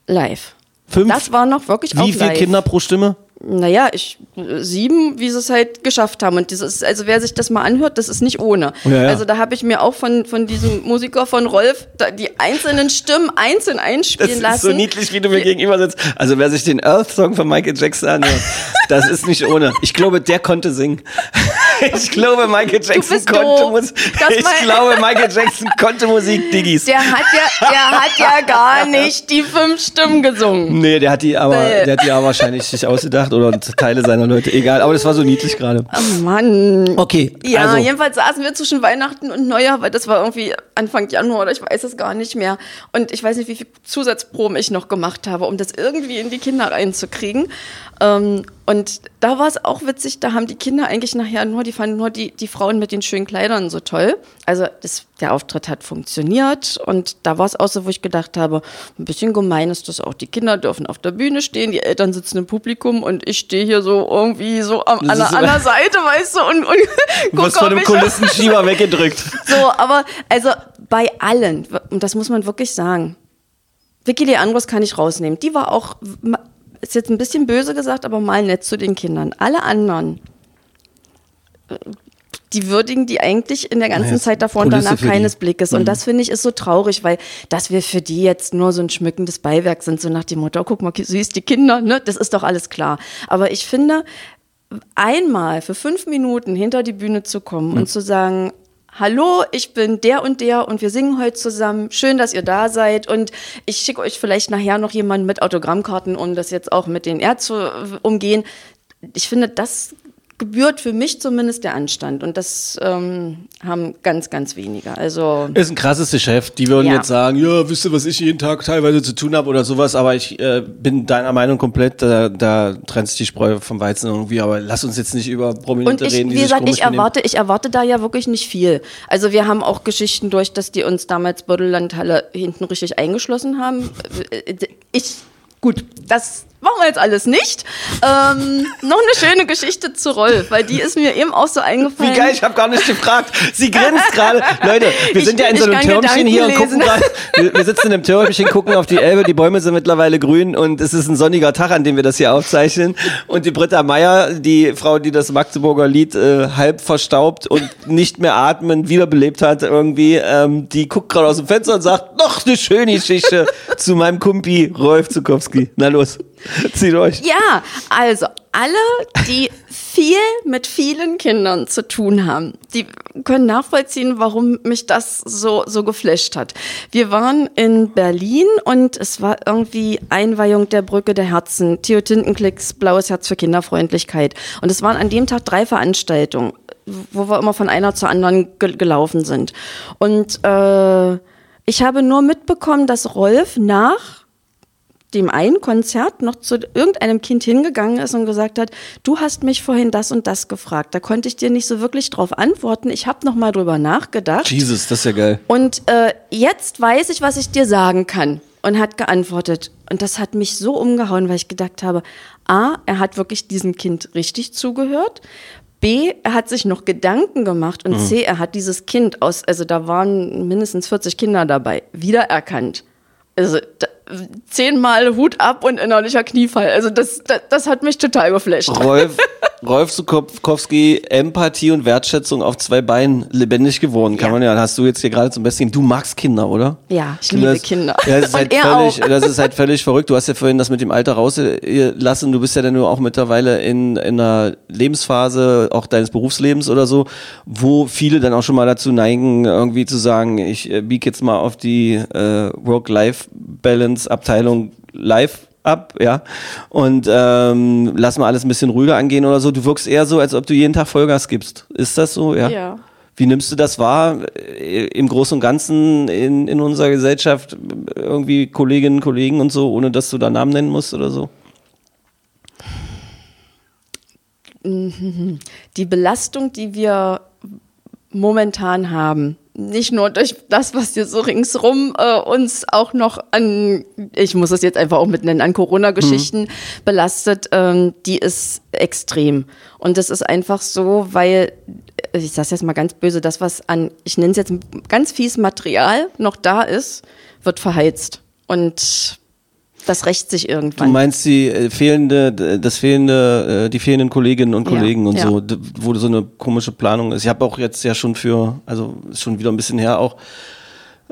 Live. Fünf. Das war noch wirklich auch Wie viele live. Kinder pro Stimme? Naja, ich sieben, wie sie es halt geschafft haben. Und das ist, also wer sich das mal anhört, das ist nicht ohne. Ja, ja. Also da habe ich mir auch von, von diesem Musiker von Rolf die einzelnen Stimmen einzeln Das einspielen ist lassen. so niedlich, wie du mir gegenüber sitzt. Also wer sich den Earth-Song von Michael Jackson anhört, das ist nicht ohne. Ich glaube, der konnte singen. Ich glaube, Michael Jackson konnte. Musik. Das Ich glaube, Michael Jackson konnte Musik, Diggis. Der hat ja, der hat ja gar nicht die fünf Stimmen gesungen. Nee, der hat die aber, der hat die aber wahrscheinlich sich ausgedacht oder Teile seiner Leute. Egal, aber das war so niedlich gerade. Oh Mann. Okay, Ja, also jedenfalls saßen wir zwischen Weihnachten und Neujahr, weil das war irgendwie Anfang Januar oder ich weiß es gar nicht mehr. Und ich weiß nicht, wie viel Zusatzproben ich noch gemacht habe, um das irgendwie in die Kinder reinzukriegen. Ähm, und da war es auch witzig, da haben die Kinder eigentlich nachher nur, die fanden nur die, die Frauen mit den schönen Kleidern so toll. Also das, der Auftritt hat funktioniert und da war es auch so, wo ich gedacht habe, ein bisschen gemein ist das auch. Die Kinder dürfen auf der Bühne stehen, die Eltern sitzen im Publikum und ich stehe hier so irgendwie so am, an, der, Seite, weißt du, und, und du wirst von dem Kulissenschieber weggedrückt. so, aber also bei allen, und das muss man wirklich sagen, Vicky Leandros kann ich rausnehmen. Die war auch, ist jetzt ein bisschen böse gesagt, aber mal nett zu den Kindern. Alle anderen, äh, die würdigen die eigentlich in der ganzen Ja, Zeit davor und Kulisse danach für die. Mhm. keines Blickes. Und das finde ich ist so traurig, weil dass wir für die jetzt nur so ein schmückendes Beiwerk sind, so nach dem Motto, oh, guck mal, süß die Kinder, ne? Das ist doch alles klar. Aber ich finde, einmal für fünf Minuten hinter die Bühne zu kommen Mhm. und zu sagen, Hallo, ich bin der und der und wir singen heute zusammen. Schön, dass ihr da seid und ich schicke euch vielleicht nachher noch jemanden mit Autogrammkarten, um das jetzt auch mit den R zu umgehen. Ich finde, das gebührt für mich zumindest der Anstand und das ähm, haben ganz, ganz wenige. Also Ist ein krasses Geschäft. Die würden Ja. jetzt sagen, ja, wisst ihr, was ich jeden Tag teilweise zu tun habe oder sowas, aber ich äh, bin deiner Meinung komplett, da, da trennt sich die Spreu vom Weizen irgendwie, aber lass uns jetzt nicht über Prominente ich, reden, die wie gesagt, ich erwarte, ich erwarte da ja wirklich nicht viel. Also wir haben auch Geschichten durch, dass die uns damals Bödellandhalle hinten richtig eingeschlossen haben. Ich, gut, das machen wir jetzt alles nicht. Ähm, noch eine schöne Geschichte zu Rolf, weil die ist mir eben auch so eingefallen. Wie geil, ich habe gar nicht gefragt. Sie grinst gerade. Leute, wir Ich- sind ja in so einem Türmchen hier und gucken gerade. Wir, wir sitzen in einem Türmchen, gucken auf die Elbe, die Bäume sind mittlerweile grün und es ist ein sonniger Tag, an dem wir das hier aufzeichnen. Und die Britta Meier, die Frau, die das Magdeburger Lied äh, halb verstaubt und nicht mehr atmen, wiederbelebt hat irgendwie, ähm, die guckt gerade aus dem Fenster und sagt, noch eine schöne Geschichte zu meinem Kumpi Rolf Zukowski. Na los, zieh durch. Ja, also alle, die viel mit vielen Kindern zu tun haben, die können nachvollziehen, warum mich das so, so geflasht hat. Wir waren in Berlin und es war irgendwie Einweihung der Brücke der Herzen, Theo Tintenklicks Blaues Herz für Kinderfreundlichkeit. Und es waren an dem Tag drei Veranstaltungen, wo wir immer von einer zur anderen ge gelaufen sind. Und äh, ich habe nur mitbekommen, dass Rolf nach dem einen Konzert noch zu irgendeinem Kind hingegangen ist und gesagt hat, du hast mich vorhin das und das gefragt. Da konnte ich dir nicht so wirklich drauf antworten. Ich habe noch mal drüber nachgedacht. Jesus, das ist ja geil. Und äh, jetzt weiß ich, was ich dir sagen kann. Und hat geantwortet. Und das hat mich so umgehauen, weil ich gedacht habe, A, er hat wirklich diesem Kind richtig zugehört. B, er hat sich noch Gedanken gemacht. Und C, er hat dieses Kind aus, also da waren mindestens 40 Kinder dabei, wiedererkannt. Also da, zehnmal Hut ab und innerlicher Kniefall. Also das, das, das hat mich total geflasht. Rolf, Rolf Zukowski, Empathie und Wertschätzung auf zwei Beinen lebendig geworden, kann Ja. man ja. Hast du jetzt hier gerade zum Besten. Du magst Kinder, oder? Ja, ich liebe das- Kinder. Ja, das ist, halt völlig, auch. das ist halt völlig verrückt. Du hast ja vorhin das mit dem Alter rausgelassen. Du bist ja dann nur auch mittlerweile in, in einer Lebensphase, auch deines Berufslebens oder so, wo viele dann auch schon mal dazu neigen, irgendwie zu sagen, ich äh, biege jetzt mal auf die äh, Work-Life-Balance-Abteilung live ab, ja, und ähm, lass mal alles ein bisschen ruhiger angehen oder so. Du wirkst eher so, als ob du jeden Tag Vollgas gibst. Ist das so? Ja. Ja. Wie nimmst du das wahr äh, im Großen und Ganzen in, in unserer Gesellschaft? Irgendwie Kolleginnen, Kollegen und so, ohne dass du da Namen nennen musst oder so? die Belastung, die wir momentan haben, nicht nur durch das, was hier so ringsrum äh, uns auch noch an, ich muss es jetzt einfach auch mit nennen, an Corona-Geschichten belastet, ähm, die ist extrem. Und das ist einfach so, weil, ich sage jetzt mal ganz böse, das, was an, ich nenne es jetzt ganz fies Material noch da ist, wird verheizt. Und das rächt sich Du irgendwann. meinst die äh, fehlende, das fehlende, äh, die fehlenden Kolleginnen und Ja, Kollegen und ja. so, wo so eine komische Planung ist. Ich habe auch jetzt ja schon für, also ist schon wieder ein bisschen her auch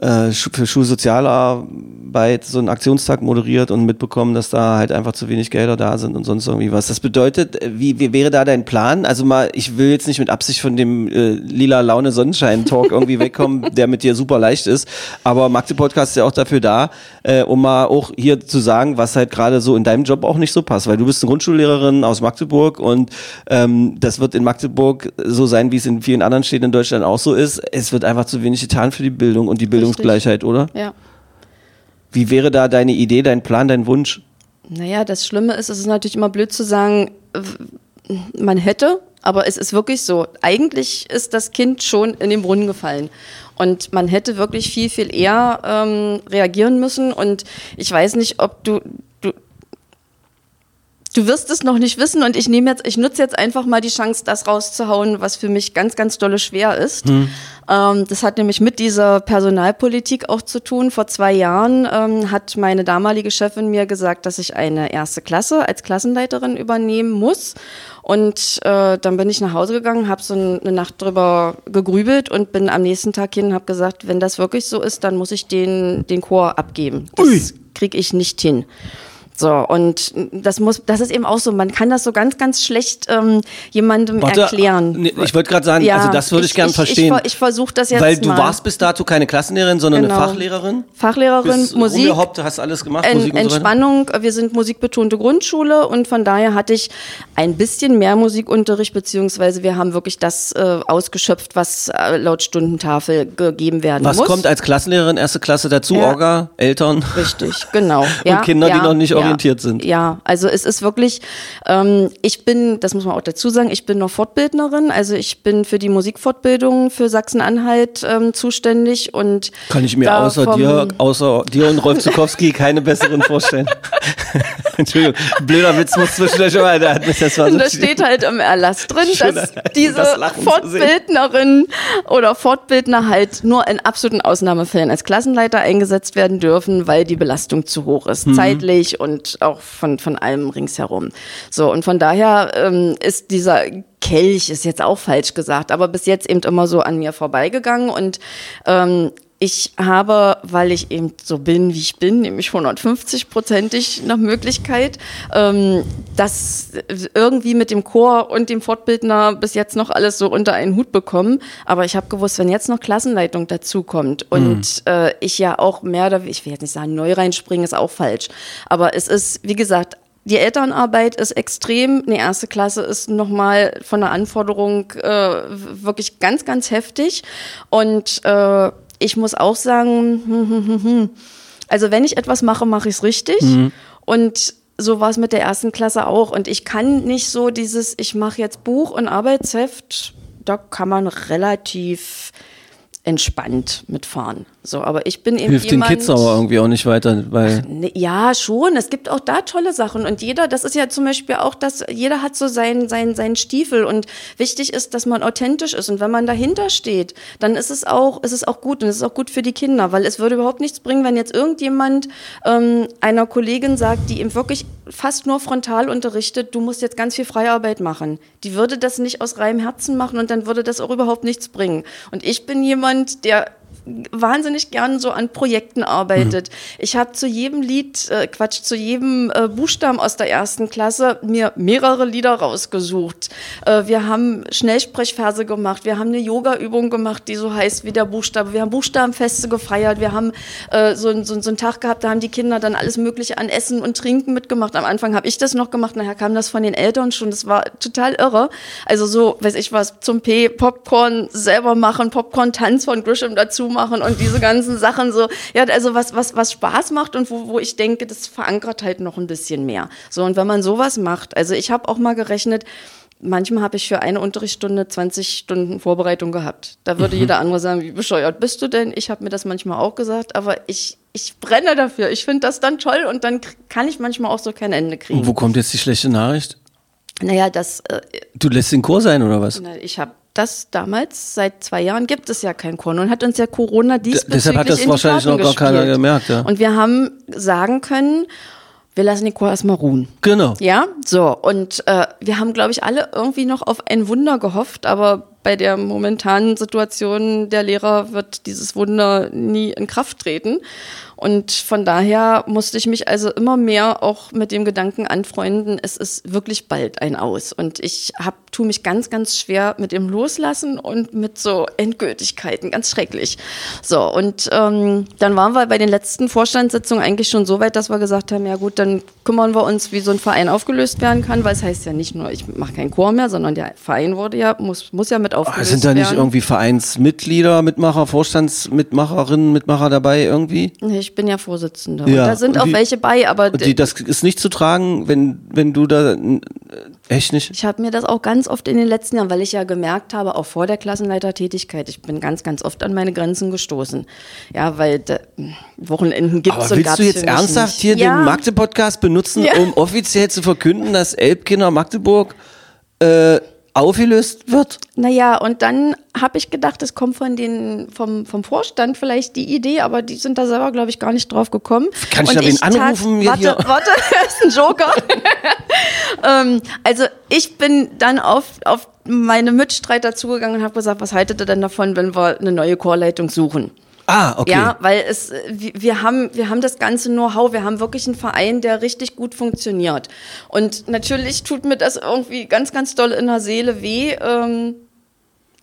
äh, für Schulsozialarbeit so einen Aktionstag moderiert und mitbekommen, dass da halt einfach zu wenig Gelder da sind und sonst irgendwie was. Das bedeutet, äh, wie, wie wäre da dein Plan? Also mal, ich will jetzt nicht mit Absicht von dem äh, lila Laune Sonnenschein Talk irgendwie wegkommen, der mit dir super leicht ist, aber Magde Podcast ist ja auch dafür da, äh, um mal auch hier zu sagen, was halt gerade so in deinem Job auch nicht so passt, weil du bist eine Grundschullehrerin aus Magdeburg und ähm, das wird in Magdeburg so sein, wie es in vielen anderen Städten in Deutschland auch so ist. Es wird einfach zu wenig getan für die Bildung und die Bildungsgleichheit, oder? ja. Wie wäre da deine Idee, dein Plan, dein Wunsch? Naja, das Schlimme ist, es ist natürlich immer blöd zu sagen, man hätte, aber es ist wirklich so. Eigentlich ist das Kind schon in den Brunnen gefallen. Und man hätte wirklich viel, viel eher ähm, reagieren müssen. Und ich weiß nicht, ob du, du, wirst es noch nicht wissen. Und ich nehme jetzt, ich nutze jetzt einfach mal die Chance, das rauszuhauen, was für mich ganz, ganz dolle schwer ist. Ähm, das hat nämlich mit dieser Personalpolitik auch zu tun. Vor zwei Jahren ähm, hat meine damalige Chefin mir gesagt, dass ich eine erste Klasse als Klassenleiterin übernehmen muss. Und äh, dann bin ich nach Hause gegangen, habe so ein- eine Nacht drüber gegrübelt und bin am nächsten Tag hin und habe gesagt, wenn das wirklich so ist, dann muss ich den, den Chor abgeben. Das kriege ich nicht hin. So, und das muss, das ist eben auch so, man kann das so ganz, ganz schlecht ähm, jemandem Warte, erklären. nee, ich wollte gerade sagen, also das würde ich gern verstehen. Ich, ich versuche das jetzt Weil du mal. warst bis dato keine Klassenlehrerin, sondern Genau. eine Fachlehrerin. Fachlehrerin, Bist Musik, rumgehoppt, hast alles gemacht, En Musik und so. Entspannung. Wir sind musikbetonte Grundschule und von daher hatte ich ein bisschen mehr Musikunterricht, beziehungsweise wir haben wirklich das äh, ausgeschöpft, was äh, laut Stundentafel gegeben werden Was muss. kommt als Klassenlehrerin erste Klasse dazu? Ja. Orga, Eltern? Richtig, genau. Ja, Kinder, die ja, noch nicht ja, orientiert sind. Ja, also es ist wirklich, ähm, ich bin, das muss man auch dazu sagen, ich bin noch Fortbildnerin, also ich bin für die Musikfortbildung für Sachsen-Anhalt ähm, zuständig und Kann ich mir außer dir, außer dir und Rolf Zukowski keine besseren vorstellen. Entschuldigung, blöder Witz muss zwischendurch immer, da mich das war so Und da steht halt im Erlass drin, Schön, dass das diese sehen. Fortbildnerin oder Fortbildner halt nur in absoluten Ausnahmefällen als Klassenleiter eingesetzt werden dürfen, weil die Belastung zu hoch ist, Mhm. zeitlich und auch von, von allem ringsherum. So, und von daher ähm, ist dieser Kelch, ist jetzt auch falsch gesagt, aber bis jetzt eben immer so an mir vorbeigegangen und ähm, ich habe, weil ich eben so bin, wie ich bin, nämlich 150-prozentig nach Möglichkeit, ähm, das irgendwie mit dem Chor und dem Fortbildner bis jetzt noch alles so unter einen Hut bekommen. Aber ich habe gewusst, wenn jetzt noch Klassenleitung dazukommt und äh, ich ja auch mehr oder ich will jetzt nicht sagen, neu reinspringen ist auch falsch. Aber es ist, wie gesagt, die Elternarbeit ist extrem. Eine erste Klasse ist nochmal von der Anforderung äh, wirklich ganz, ganz heftig. Und äh, ich muss auch sagen, hm, hm, hm, also wenn ich etwas mache, mache ich es richtig. Und so war es mit der ersten Klasse auch. Und ich kann nicht so dieses, ich mache jetzt Buch und Arbeitsheft, da kann man relativ entspannt mitfahren. So, aber ich bin eben Hilft jemand, den Kids aber irgendwie auch nicht weiter, weil Ne, Ja, schon. Es gibt auch da tolle Sachen. Und jeder, das ist ja zum Beispiel auch, dass jeder hat so seinen sein, sein Stiefel. Und wichtig ist, dass man authentisch ist. Und wenn man dahinter steht, dann ist es auch, ist es auch gut. Und es ist auch gut für die Kinder, weil es würde überhaupt nichts bringen, wenn jetzt irgendjemand ähm, einer Kollegin sagt, die ihm wirklich fast nur frontal unterrichtet, du musst jetzt ganz viel Freiarbeit machen. Die würde das nicht aus reinem Herzen machen und dann würde das auch überhaupt nichts bringen. Und ich bin jemand, der wahnsinnig gern so an Projekten arbeitet. Ich habe zu jedem Lied, äh, Quatsch, zu jedem äh, Buchstaben aus der ersten Klasse mir mehrere Lieder rausgesucht. Äh, wir haben Schnellsprechverse gemacht, wir haben eine Yoga-Übung gemacht, die so heißt wie der Buchstabe. Wir haben Buchstabenfeste gefeiert, wir haben äh, so, so, so einen Tag gehabt, da haben die Kinder dann alles Mögliche an Essen und Trinken mitgemacht. Am Anfang habe ich das noch gemacht, nachher kam das von den Eltern schon. Das war total irre. Also so, weiß ich was, zum P, Popcorn selber machen, Popcorn-Tanz von Grisham dazu machen und diese ganzen Sachen so. Ja, also was, was, was Spaß macht und wo, wo ich denke, das verankert halt noch ein bisschen mehr. So, und wenn man sowas macht, also ich habe auch mal gerechnet, Manchmal habe ich für eine Unterrichtsstunde 20 Stunden Vorbereitung gehabt. Da würde jeder andere sagen, wie bescheuert bist du denn? Ich habe mir das manchmal auch gesagt, aber ich, ich brenne dafür. Ich finde das dann toll und dann kann ich manchmal auch so kein Ende kriegen. Und wo kommt jetzt die schlechte Nachricht? Naja, das, äh, Du lässt den Chor sein oder was? na, ich habe das damals, seit zwei Jahren gibt es ja kein Chor. Nun hat uns ja Corona diesbezüglich deshalb hat das in die wahrscheinlich noch gar keiner gemerkt, ja. Und wir haben sagen können, wir lassen den Chor erstmal ruhen. Genau. Ja, so. Und äh, wir haben, glaube ich, alle irgendwie noch auf ein Wunder gehofft, aber bei der momentanen Situation der Lehrer wird dieses Wunder nie in Kraft treten. Und von daher musste ich mich also immer mehr auch mit dem Gedanken anfreunden, es ist wirklich bald ein Aus. Und ich hab, tu mich ganz, ganz schwer mit dem Loslassen und mit so Endgültigkeiten, ganz schrecklich. So, und ähm, dann waren wir bei den letzten Vorstandssitzungen eigentlich schon so weit, dass wir gesagt haben, ja gut, dann kümmern wir uns, wie so ein Verein aufgelöst werden kann, weil es heißt ja nicht nur, ich mache keinen Chor mehr, sondern der Verein wurde ja, muss, muss ja mit Ah, aufgelöst Sind da nicht werden. irgendwie Vereinsmitglieder, Mitmacher, Vorstandsmitmacherinnen, Mitmacher dabei irgendwie? Ich bin ja Vorsitzende. Ja, Und da sind und auch welche bei, aber die, das ist nicht zu tragen, wenn, wenn du da, äh, echt nicht? Ich habe mir das auch ganz oft in den letzten Jahren, weil ich ja gemerkt habe, auch vor der Klassenleitertätigkeit, ich bin ganz, ganz oft an meine Grenzen gestoßen. Ja, weil da, Wochenenden gibt's Aber und willst du jetzt ernsthaft nicht. hier ja, den Magde-Podcast benutzen, Ja. um offiziell zu verkünden, dass Elbkinder Magdeburg äh, aufgelöst wird? Naja, und dann habe ich gedacht, es kommt von den, vom, vom Vorstand vielleicht die Idee, aber die sind da selber, glaube ich, gar nicht drauf gekommen. Kann ich wen tat- anrufen hier- Warte, warte, das ist ein Joker. ähm, also ich bin dann auf, auf meine Mitstreiter zugegangen und habe gesagt, was haltet ihr denn davon, wenn wir eine neue Chorleitung suchen? Ah, okay. Ja, weil es, äh, wir haben, wir haben das ganze Know-how, wir haben wirklich einen Verein, der richtig gut funktioniert. Und natürlich tut mir das irgendwie ganz, ganz doll in der Seele weh, ähm,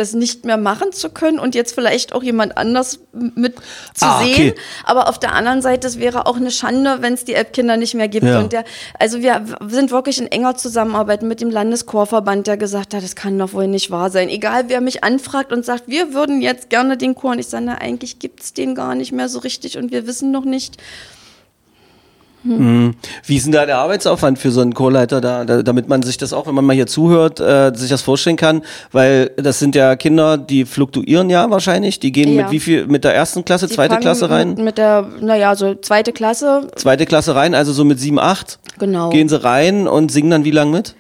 es nicht mehr machen zu können und jetzt vielleicht auch jemand anders mit zu Ah, okay. sehen. Aber auf der anderen Seite, es wäre auch eine Schande, wenn es die Elbkinder nicht mehr gibt. Ja. Und der, also wir sind wirklich in enger Zusammenarbeit mit dem Landeschorverband, der gesagt hat, das kann doch wohl nicht wahr sein. Egal, wer mich anfragt und sagt, wir würden jetzt gerne den Chor. Und ich sage, na, eigentlich gibt's den gar nicht mehr so richtig und wir wissen noch nicht. Wie ist denn da der Arbeitsaufwand für so einen Chorleiter da, da, damit man sich das auch, wenn man mal hier zuhört, äh, sich das vorstellen kann? Weil das sind ja Kinder, die fluktuieren ja wahrscheinlich. Die gehen Ja. mit wie viel, mit der ersten Klasse, Die zweite Klasse rein? Mit, mit der, naja, so zweite Klasse, Zweite Klasse rein, also so mit sieben, acht. genau. Gehen sie rein und singen dann wie lang mit?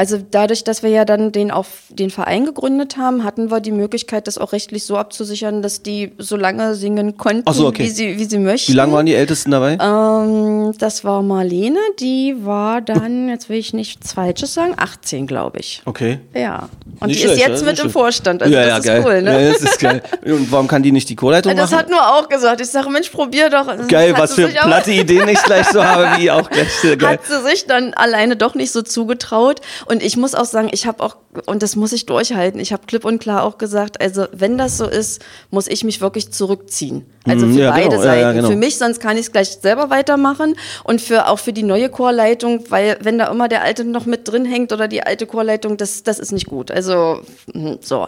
Also dadurch, dass wir ja dann den auf den Verein gegründet haben, hatten wir die Möglichkeit, das auch rechtlich so abzusichern, dass die so lange singen konnten, so, okay. wie, sie, wie sie möchten. Wie lange waren die Ältesten dabei? Ähm, das war Marlene, die war dann, jetzt will ich nichts Falsches sagen, 18, glaube ich. Okay. Ja. Und Nicht die ist schlecht, jetzt ja, mit nicht im schlecht. Vorstand. Also ja, das ja, ist geil. cool, ne? Ja, das ist geil. Und warum kann die nicht die Chorleitung das machen? hat nur auch gesagt. Ich sage, Mensch, probier doch. geil, was für platte Ideen ich gleich so habe, wie auch gleich. Geil. hat sie sich dann alleine doch nicht so zugetraut. Und ich muss auch sagen, ich habe auch, und das muss ich durchhalten, ich habe klipp und klar auch gesagt, also wenn das so ist, muss ich mich wirklich zurückziehen. Also Mhm, für ja, beide genau, Seiten. ja, genau. Für mich, sonst kann ich es gleich selber weitermachen. Und für auch für die neue Chorleitung, weil wenn da immer der alte noch mit drin hängt oder die alte Chorleitung, das, das ist nicht gut. Also mhm, so.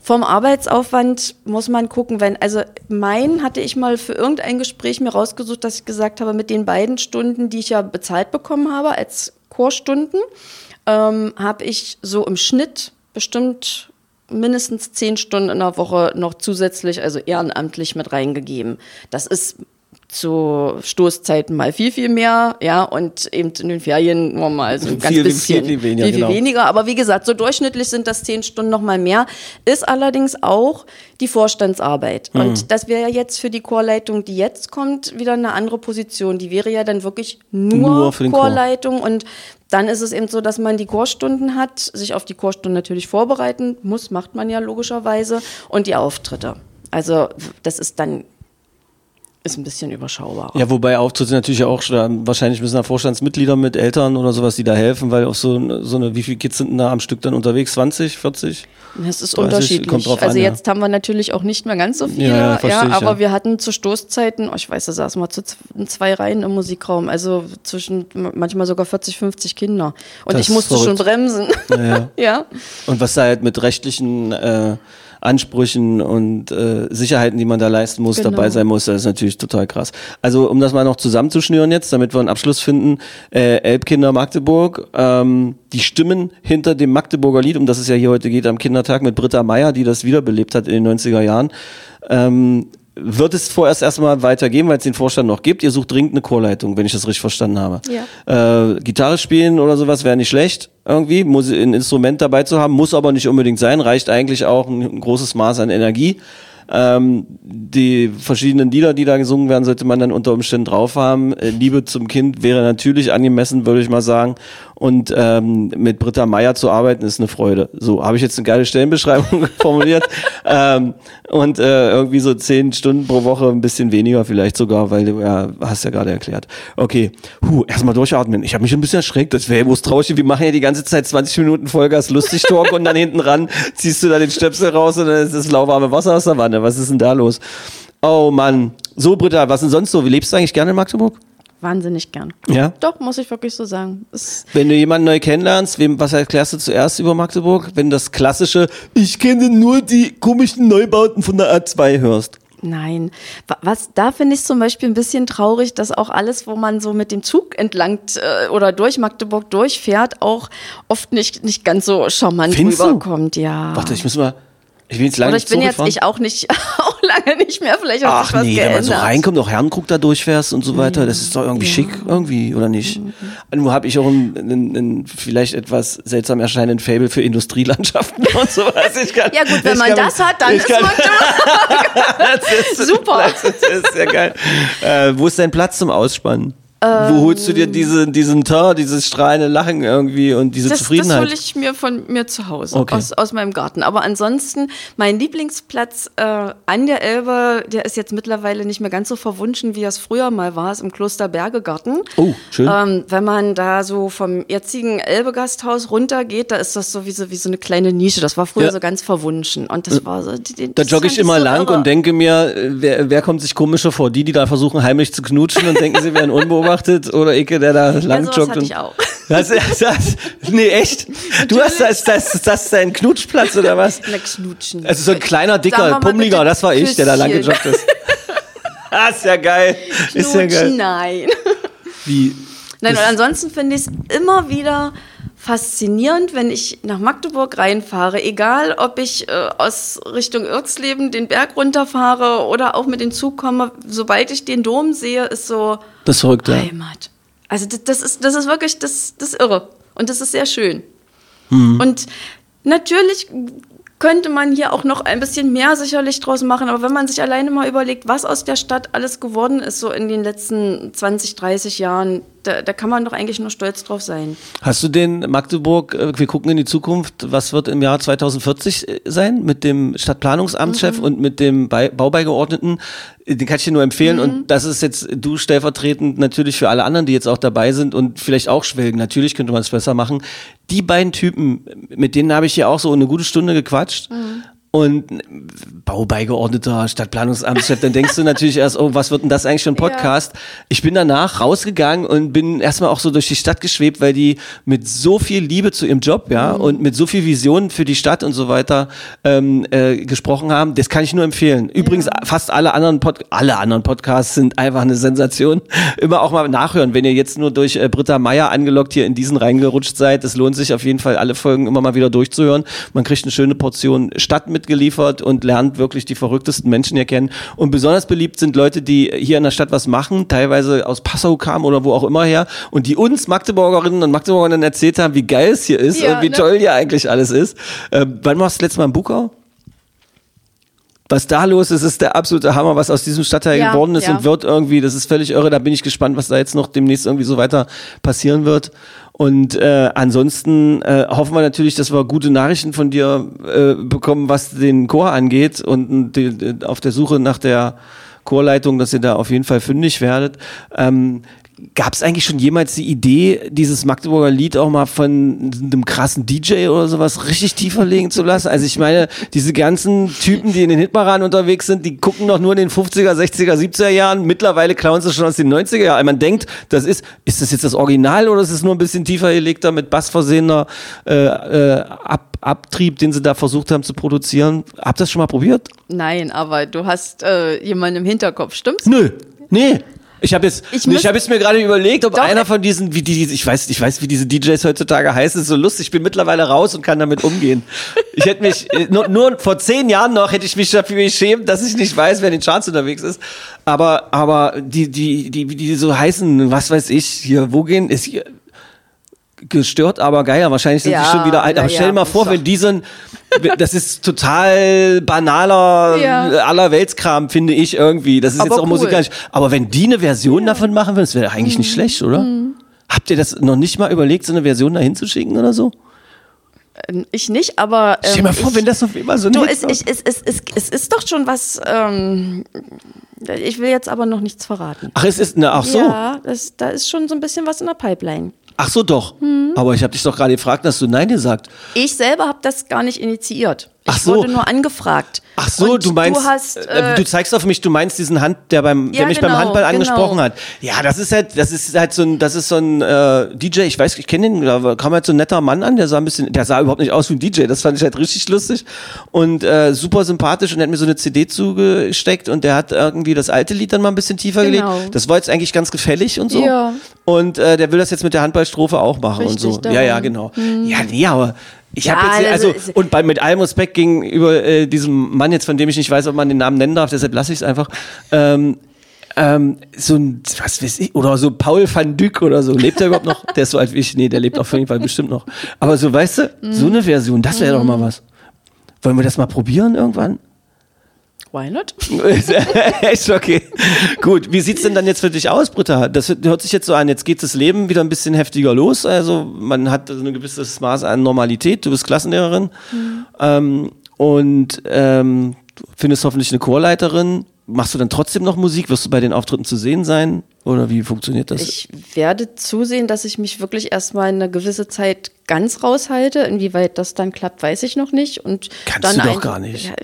Vom Arbeitsaufwand muss man gucken, wenn, also mein hatte ich mal für irgendein Gespräch mir rausgesucht, dass ich gesagt habe, mit den beiden Stunden, die ich ja bezahlt bekommen habe als Chorstunden, ähm, habe ich so im Schnitt bestimmt mindestens zehn Stunden in der Woche noch zusätzlich, also ehrenamtlich mit reingegeben. Das ist zu Stoßzeiten mal viel, viel mehr, ja, und eben in den Ferien nur mal so ein ganz Viel, viel, bisschen. viel weniger, viel, viel genau. weniger. Aber wie gesagt, so durchschnittlich sind das zehn Stunden noch mal mehr. Ist allerdings auch die Vorstandsarbeit. Mhm. Und das wäre ja jetzt für die Chorleitung, die jetzt kommt, wieder eine andere Position. Die wäre ja dann wirklich nur, Nur für den Chor. Chorleitung und dann ist es eben so, dass man die Chorstunden hat, sich auf die Chorstunden natürlich vorbereiten muss, macht man ja logischerweise, und die Auftritte. Also das ist dann ist ein bisschen überschaubar. Ja, wobei Auftritte natürlich auch, schon- wahrscheinlich müssen da Vorstandsmitglieder mit Eltern oder sowas, die da helfen, weil auch so, so eine, wie viele Kids sind denn da am Stück dann unterwegs? 20, 40? Das ist 30, unterschiedlich. kommt drauf also an, ja. jetzt haben wir natürlich auch nicht mehr ganz so viele, Ja, ja, ja, aber ja. wir hatten zu Stoßzeiten, oh, ich weiß, da saßen wir zu zwei Reihen im Musikraum, also zwischen manchmal sogar 40, 50 Kinder. Und Das ich musste schon bremsen. Ja, ja. ja. Und was da halt mit rechtlichen äh, Ansprüchen und äh, Sicherheiten, die man da leisten muss, Genau. dabei sein muss, das ist natürlich total krass. Also um das mal noch zusammenzuschnüren jetzt, damit wir einen Abschluss finden, äh, Elbkinder Magdeburg, ähm, die Stimmen hinter dem Magdeburger Lied, um das es ja hier heute geht, am Kindertag mit Britta Meyer, die das wiederbelebt hat in den 90er Jahren, ähm, wird es vorerst erstmal weitergehen, weil es den Vorstand noch gibt. Ihr sucht dringend eine Chorleitung, wenn ich das richtig verstanden habe. Äh, Gitarre spielen oder sowas wäre nicht schlecht, irgendwie. Muss ein Instrument dabei zu haben, muss aber nicht unbedingt sein. Reicht eigentlich auch ein, ein großes Maß an Energie. Ähm, die verschiedenen Lieder, die da gesungen werden, sollte man dann unter Umständen drauf haben. Äh, Liebe zum Kind wäre natürlich angemessen, würde ich mal sagen. Und ähm, mit Britta Meier zu arbeiten ist eine Freude. So habe ich jetzt eine geile Stellenbeschreibung formuliert. ähm, und äh, irgendwie so zehn Stunden pro Woche, ein bisschen weniger vielleicht sogar, weil du ja, hast ja gerade erklärt. Okay, Puh, erstmal durchatmen. Ich habe mich ein bisschen erschreckt. Das wäre bloß traurig. Wir machen ja die ganze Zeit 20 Minuten Vollgas lustig Talk und dann hinten ran ziehst du da den Stöpsel raus und dann ist das lauwarme Wasser aus der Wanne. Was ist denn da los? Oh Mann. So, Britta, was denn sonst so? Wie lebst du eigentlich gerne in Magdeburg? Wahnsinnig gern. Ja. Doch, muss ich wirklich so sagen. Es, Wenn du jemanden neu kennenlernst, wem, was erklärst du zuerst über Magdeburg? Wenn das klassische, ich kenne nur die komischen Neubauten von der A2 hörst. nein. Wa- Was, da finde ich zum Beispiel ein bisschen traurig, dass auch alles, wo man so mit dem Zug entlang äh, oder durch Magdeburg durchfährt, auch oft nicht, nicht ganz so charmant Findest du? rüberkommt, ja. Warte, ich muss mal, ich will jetzt lange oder ich bin jetzt fahren. ich auch nicht, auch lange nicht mehr, vielleicht hat sich Ach was nee, wenn geändert. man so reinkommt, auch Herrenkrug da durchfährst und so weiter, das ist doch irgendwie schick, irgendwie, oder nicht? Nur habe ich auch ein, ein, ein vielleicht etwas seltsam erscheinenden Fable für Industrielandschaften und sowas. Ich kann, Ja gut, wenn man kann- das hat, dann ist kann- Magdeburg das ist, Super. Das ist sehr geil. Äh, wo ist dein Platz zum Ausspannen? Ähm. Wo holst du dir diese, diesen Tor, dieses strahlende Lachen irgendwie und diese Das, das Zufriedenheit? hole ich mir von mir zu Hause, Okay. aus, aus meinem Garten. Aber ansonsten, mein Lieblingsplatz äh, an der Elbe, der ist jetzt mittlerweile nicht mehr ganz so verwunschen, wie es früher mal war, ist im Kloster Bergegarten. Oh, schön. Ähm, wenn man da so vom jetzigen Elbe-Gasthaus runtergeht, da ist das so wie so, wie so eine kleine Nische. Das war früher Ja. so ganz verwunschen. Und das war so. Die, die, Da das jogge ich immer so lang irre. und denke mir, äh, wer, wer kommt sich komischer vor? Die, die da versuchen heimlich zu knutschen und denken, sie wären unbeobachtet oder Icke, der da lang sowas joggt? ich auch. Das, das, das, nee, echt? Du hast das, das, ist das dein Knutschplatz oder was? Na, knutschen. Also so ein kleiner, dicker, pummeliger, das war ich, der da lang gejoggt ist. ah, ist ja geil. Ist ja Knutschen, geil. nein. Wie? Nein, Das- und ansonsten finde ich es immer wieder faszinierend, wenn ich nach Magdeburg reinfahre, egal ob ich äh, aus Richtung Irksleben den Berg runterfahre oder auch mit dem Zug komme, sobald ich den Dom sehe, ist so Das ist verrückt, ja. Heimat. Also das, das, ist, das ist wirklich, das, das irre. Und das ist sehr schön. Und natürlich könnte man hier auch noch ein bisschen mehr sicherlich draus machen, aber wenn man sich alleine mal überlegt, was aus der Stadt alles geworden ist, so in den letzten 20, 30 Jahren, da, da kann man doch eigentlich nur stolz drauf sein. Hast du den Magdeburg, äh, wir gucken in die Zukunft, was wird im Jahr 2040 sein mit dem Stadtplanungsamtschef Mhm. und mit dem Bei Baubeigeordneten? Den kann ich dir nur empfehlen Mhm. und das ist jetzt du stellvertretend natürlich für alle anderen, die jetzt auch dabei sind und vielleicht auch schwelgen. Natürlich könnte man es besser machen. Die beiden Typen, mit denen habe ich hier auch so eine gute Stunde gequatscht. Mhm. Und Baubeigeordneter, Stadtplanungsamtschef, dann denkst du natürlich erst, oh, was wird denn das eigentlich für ein Podcast? Ich bin danach rausgegangen und bin erstmal auch so durch die Stadt geschwebt, weil die mit so viel Liebe zu ihrem Job, ja, und mit so viel Vision für die Stadt und so weiter ähm, äh, gesprochen haben. Das kann ich nur empfehlen. Übrigens, fast alle anderen Pod alle anderen Podcasts sind einfach eine Sensation. Immer auch mal nachhören, wenn ihr jetzt nur durch äh, Britta Meier angelockt hier in diesen reingerutscht seid. Es lohnt sich auf jeden Fall, alle Folgen immer mal wieder durchzuhören. Man kriegt eine schöne Portion Stadt mitgeliefert und lernt wirklich die verrücktesten Menschen hier kennen. Und besonders beliebt sind Leute, die hier in der Stadt was machen, teilweise aus Passau kamen oder wo auch immer her und die uns Magdeburgerinnen und Magdeburger dann erzählt haben, wie geil es hier ist Ja, und wie ne? toll hier eigentlich alles ist. Ähm, wann warst du das letzte Mal in Bukau? Was da los ist, ist der absolute Hammer, was aus diesem Stadtteil Ja, geworden ist ja. und wird irgendwie, das ist völlig irre, da bin ich gespannt, was da jetzt noch demnächst irgendwie so weiter passieren wird. Und äh, ansonsten äh, hoffen wir natürlich, dass wir gute Nachrichten von dir äh, bekommen, was den Chor angeht und die, auf der Suche nach der Chorleitung, dass ihr da auf jeden Fall fündig werdet. Ähm, Gab es eigentlich schon jemals die Idee, dieses Magdeburger Lied auch mal von einem krassen DJ oder sowas richtig tiefer legen zu lassen? Also ich meine, diese ganzen Typen, die in den Hitparaden unterwegs sind, die gucken doch nur in den 50er, 60er, 70er Jahren. Mittlerweile klauen sie schon aus den 90er Jahren. Man denkt, das ist, ist das jetzt das Original oder ist es nur ein bisschen tiefer gelegter mit Bass versehener äh, äh, Ab Abtrieb, den sie da versucht haben zu produzieren? Habt ihr das schon mal probiert? Nein, aber du hast äh, jemanden im Hinterkopf, stimmt's? Nö, nee. Ich habe jetzt, Ich ich, müsst- hab jetzt mir gerade überlegt, ob Doch, einer äh- von diesen, wie die, ich weiß, ich weiß, wie diese DJs heutzutage heißen, ist so lustig. Ich bin mittlerweile raus und kann damit umgehen. Ich hätte mich, äh, nur, nur vor zehn Jahren noch hätte ich mich dafür geschämt, dass ich nicht weiß, wer in den Charts unterwegs ist. Aber, aber die, die, die, wie die so heißen, was weiß ich, hier, wo gehen, ist hier, gestört, aber geil. Wahrscheinlich sind Ja, die schon wieder alt. Aber stell dir ja, mal vor, wenn die so ein, das ist total banaler Ja. allerweltskram, finde ich irgendwie. Das ist Aber jetzt auch cool. musikalisch. Aber wenn die eine Version davon machen würden, das wäre eigentlich Mhm. nicht schlecht, oder? Habt ihr das noch nicht mal überlegt, so eine Version dahin zu schicken oder so? Ähm, Ich nicht, aber. Ähm, Stell dir mal vor, ich, wenn das auf immer so Du, es, ich, es, es, es, es ist doch schon was. Ähm, ich will jetzt aber noch nichts verraten. Ach, es ist, ne, ach so. Ja, das, da ist schon so ein bisschen was in der Pipeline. Ach so, doch. Mhm. Aber ich habe dich doch gerade gefragt, dass du Nein gesagt. Ich selber habe das gar nicht initiiert. Ich Ach so. wurde nur angefragt. Ach so, Und du meinst, Du, hast, äh, äh, du zeigst auf mich, du meinst diesen Hand, der beim, der Ja, mich genau, beim Handball genau. angesprochen hat. Ja, das ist halt, das ist halt so ein, das ist so ein äh, DJ. Ich weiß, ich kenne den, da kam halt so ein netter Mann an, der sah ein bisschen, der sah überhaupt nicht aus wie ein DJ. Das fand ich halt richtig lustig und äh, super sympathisch und er hat mir so eine CD zugesteckt und der hat irgendwie das alte Lied dann mal ein bisschen tiefer Genau. gelegt. Das war jetzt eigentlich ganz gefällig und so. Ja. Und äh, der will das jetzt mit der Handballstrophe auch machen Richtig, und so. darum. Ja, ja, genau. Ja, nee, aber ich Ja, habe jetzt, also also, und bei, mit allem Respekt gegenüber äh, diesem Mann jetzt, von dem ich nicht weiß, ob man den Namen nennen darf, deshalb lasse ich es einfach. Ähm, ähm, so ein, was weiß ich, oder so Paul van Dyck oder so. Lebt er überhaupt noch? Der ist so alt wie ich. Nee, der lebt auf jeden Fall bestimmt noch. Aber so, weißt du, so eine Version, das wäre doch mal was. Wollen wir das mal probieren irgendwann? Why not? Echt okay. Gut, wie sieht's denn dann jetzt für dich aus, Britta? Das hört sich jetzt so an, jetzt geht das Leben wieder ein bisschen heftiger los. Also man hat so ein gewisses Maß an Normalität. Du bist Klassenlehrerin ähm, und ähm, du findest hoffentlich eine Chorleiterin. Machst du dann trotzdem noch Musik? Wirst du bei den Auftritten zu sehen sein? Oder wie funktioniert das? Ich werde zusehen, dass ich mich wirklich erstmal eine gewisse Zeit ganz raushalte. Inwieweit das dann klappt, weiß ich noch nicht. Und Kannst dann du doch gar nicht. Ja,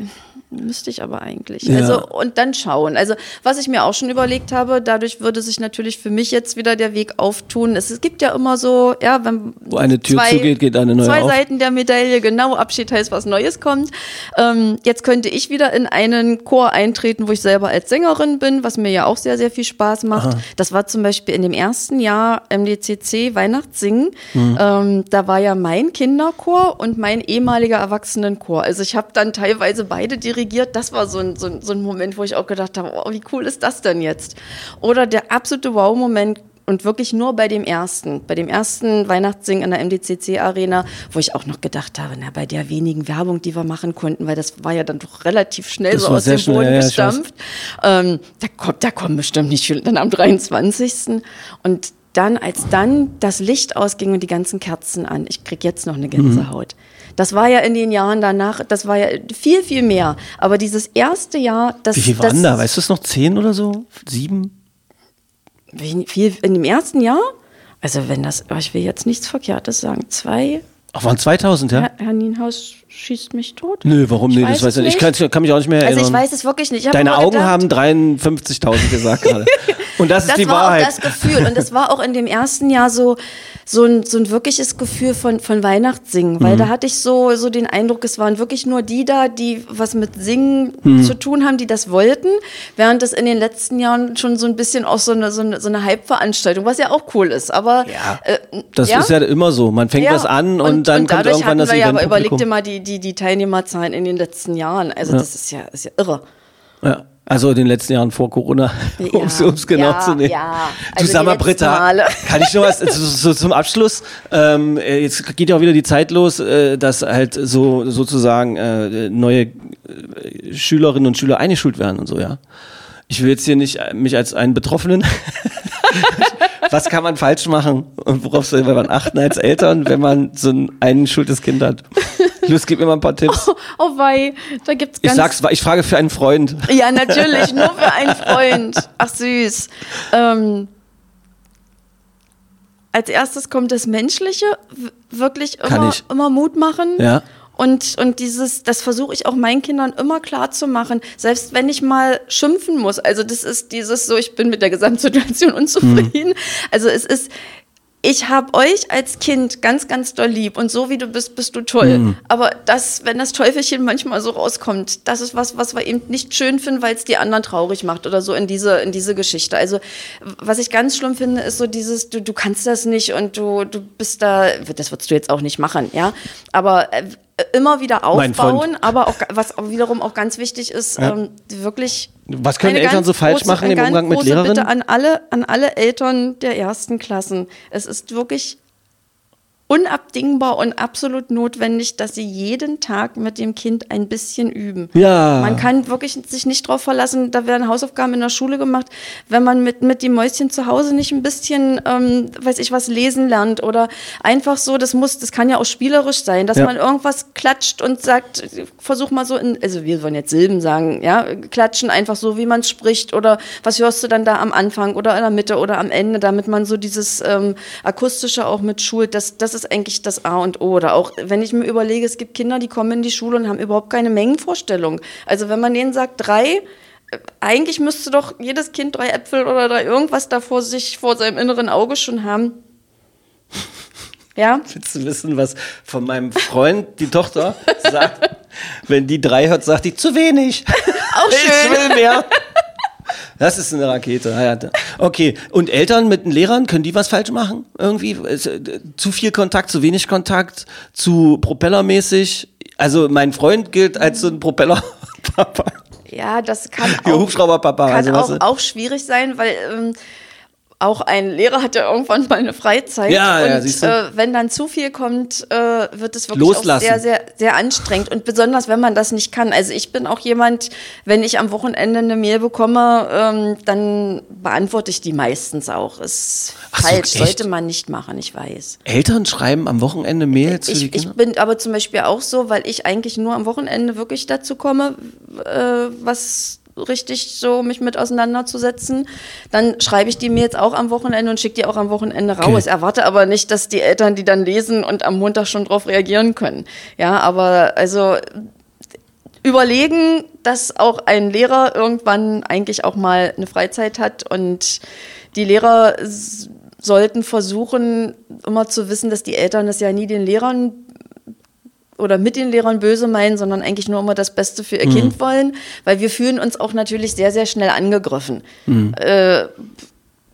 müsste ich aber eigentlich. Ja. Also und dann schauen. Also was ich mir auch schon überlegt habe, dadurch würde sich natürlich für mich jetzt wieder der Weg auftun. Es, gibt ja immer so, ja, wenn Wo eine Tür zwei, zugeht, geht eine neue zwei auf. Seiten der Medaille, genau. Abschied heißt, was Neues kommt. Ähm, jetzt könnte ich wieder in einen Chor eintreten, wo ich selber als Sängerin bin, was mir ja auch sehr, sehr viel Spaß macht. Das war zum Beispiel in dem ersten Jahr MDCC Weihnachtssingen. Mhm. Ähm, da war ja mein Kinderchor und mein ehemaliger Erwachsenenchor. Also ich habe dann teilweise beide dirigiert. Das war so ein, so, ein, so ein Moment, wo ich auch gedacht habe, oh, wie cool ist das denn jetzt? Oder der absolute Wow-Moment und wirklich nur bei dem ersten, bei dem ersten Weihnachtssingen in der MDCC Arena, wo ich auch noch gedacht habe, na, bei der wenigen Werbung, die wir machen konnten, weil das war ja dann doch relativ schnell Das so aus dem schnell, Boden ja, ja, ich gestampft. Ähm, da, kommt, da kommen bestimmt nicht viele, dann am 23. Und dann, als dann das Licht ausging und die ganzen Kerzen an, ich krieg jetzt noch eine Gänsehaut. Das war ja in den Jahren danach, das war ja viel, viel mehr. Aber dieses erste Jahr, das. Wie viel das, waren da? Weißt du es noch? Zehn oder so? Sieben? Viel in dem ersten Jahr? Also wenn das, oh, ich will jetzt nichts Verkehrtes sagen, zwei. Ach, waren 2000, ja? Herr, Herr Nienhaus schießt mich tot. Nö, warum Ich? Das weiß weiß es ich nicht. Ich kann, kann mich auch nicht mehr Also erinnern. ich weiß es wirklich nicht. Deine Augen gedacht, haben 53.000 gesagt gerade. Und das ist das die war Wahrheit. auch das Gefühl. Und das war auch in dem ersten Jahr so, so, ein, so ein wirkliches Gefühl von, von Weihnachtssingen. Weil Mhm. da hatte ich so, so den Eindruck, es waren wirklich nur die da, die was mit Singen Mhm. zu tun haben, die das wollten. Während das in den letzten Jahren schon so ein bisschen auch so eine, so eine, so eine Hype-Veranstaltung, was ja auch cool ist. Aber Ja, äh, das ist ja immer so. Man fängt was an und, dann kommt dadurch irgendwann das wir ja, aber überleg dir mal die, die, die Teilnehmerzahlen in den letzten Jahren. Also das ist ja, ist ja irre. Ja. Also in den letzten Jahren vor Corona, um es Ja, genau ja, zu nehmen. ja. du Also sag mal, letzten Britta, Male. kann ich noch was so, so zum Abschluss? Ähm, äh, jetzt geht ja auch wieder die Zeit los, äh, dass halt so sozusagen äh, neue äh, Schülerinnen und Schüler eingeschult werden und so, ja. Ich will jetzt hier nicht äh, mich als einen Betroffenen. Was kann man falsch machen und worauf soll man achten als Eltern, wenn man so ein eingeschultes Kind hat? Los, gib mir mal ein paar Tipps. Oh wei, da gibt's Ich ganz sag's, ich frage für einen Freund. Ja, natürlich, nur für einen Freund. Ach süß. Ähm, als erstes kommt das Menschliche, wirklich immer, ich. immer Mut machen. Ja. Und, und dieses, das versuche ich auch meinen Kindern immer klar zu machen, selbst wenn ich mal schimpfen muss. Also das ist dieses so, ich bin mit der Gesamtsituation unzufrieden. Also es ist, ich habe euch als Kind ganz, ganz doll lieb und so wie du bist, bist du toll. Aber das, wenn das Teufelchen manchmal so rauskommt, das ist was, was wir eben nicht schön finden, weil es die anderen traurig macht oder so in diese, in diese Geschichte. Also was ich ganz schlimm finde, ist so dieses, du, du kannst das nicht und du, du bist da, das würdest du jetzt auch nicht machen, ja. Aber äh, immer wieder aufbauen, aber auch, was auch wiederum auch ganz wichtig ist, ähm, wirklich. Was können Eltern so falsch machen eine im Umgang mit große Lehrerinnen? Bitte an alle, an alle Eltern der ersten Klassen. Es ist wirklich unabdingbar und absolut notwendig, dass sie jeden Tag mit dem Kind ein bisschen üben. Ja. Man kann wirklich sich nicht darauf verlassen, da werden Hausaufgaben in der Schule gemacht, wenn man mit, mit dem Mäuschen zu Hause nicht ein bisschen, ähm, weiß ich was, lesen lernt oder einfach so, das muss, das kann ja auch spielerisch sein, dass Ja. man irgendwas klatscht und sagt, versuch mal so in, also wir wollen jetzt Silben sagen, ja, klatschen einfach so, wie man spricht oder was hörst du dann da am Anfang oder in der Mitte oder am Ende, damit man so dieses ähm, akustische auch mit schult, das, das ist eigentlich das A und O. Oder auch, wenn ich mir überlege, es gibt Kinder, die kommen in die Schule und haben überhaupt keine Mengenvorstellung. Also wenn man denen sagt, drei, äh, eigentlich müsste doch jedes Kind drei Äpfel oder drei irgendwas da vor sich, vor seinem inneren Auge schon haben. Ja? Willst du wissen, was von meinem Freund die Tochter sagt? Wenn die drei hört, sagt die zu wenig. Auch Ich schön. will mehr. Das ist eine Rakete. Okay, und Eltern mit den Lehrern, können die was falsch machen? Irgendwie? Äh, Zu viel Kontakt, zu wenig Kontakt, zu propellermäßig? Also mein Freund gilt als so ein Propellerpapa. Ja, das kann auch, Hubschrauberpapa. kann Also, auch, auch schwierig sein, weil ähm, auch ein Lehrer hat ja irgendwann mal eine Freizeit. Ja, ja, und siehst du. äh, wenn dann zu viel kommt, äh, wird es wirklich Loslassen. auch sehr, sehr, sehr anstrengend. Und besonders, wenn man das nicht kann. Also ich bin auch jemand, wenn ich am Wochenende eine Mail bekomme, ähm, dann beantworte ich die meistens auch. Ist Ach so, falsch, echt? sollte man nicht machen, ich weiß. Eltern schreiben am Wochenende Mails Ich, ich Kinder? bin aber zum Beispiel auch so, weil ich eigentlich nur am Wochenende wirklich dazu komme, äh, was richtig so mich mit auseinanderzusetzen, dann schreibe ich die mir jetzt auch am Wochenende und schicke die auch am Wochenende raus. Okay. Erwarte aber nicht, dass die Eltern die dann lesen und am Montag schon drauf reagieren können. Ja, aber also überlegen, dass auch ein Lehrer irgendwann eigentlich auch mal eine Freizeit hat und die Lehrer sollten versuchen, immer zu wissen, dass die Eltern das ja nie den Lehrern oder mit den Lehrern böse meinen, sondern eigentlich nur immer das Beste für ihr Kind wollen, weil wir fühlen uns auch natürlich sehr, sehr schnell angegriffen. Äh,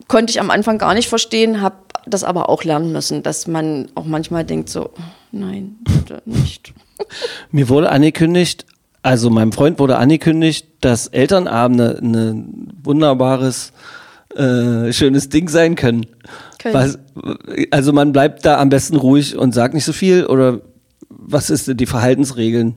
konnte ich am Anfang gar nicht verstehen, habe das aber auch lernen müssen, dass man auch manchmal denkt so, nein, bitte nicht. Mir wurde angekündigt, also meinem Freund wurde angekündigt, dass Elternabende ein wunderbares äh, schönes Ding sein können. Können. Was, also man bleibt da am besten ruhig und sagt nicht so viel oder was ist denn die Verhaltensregeln?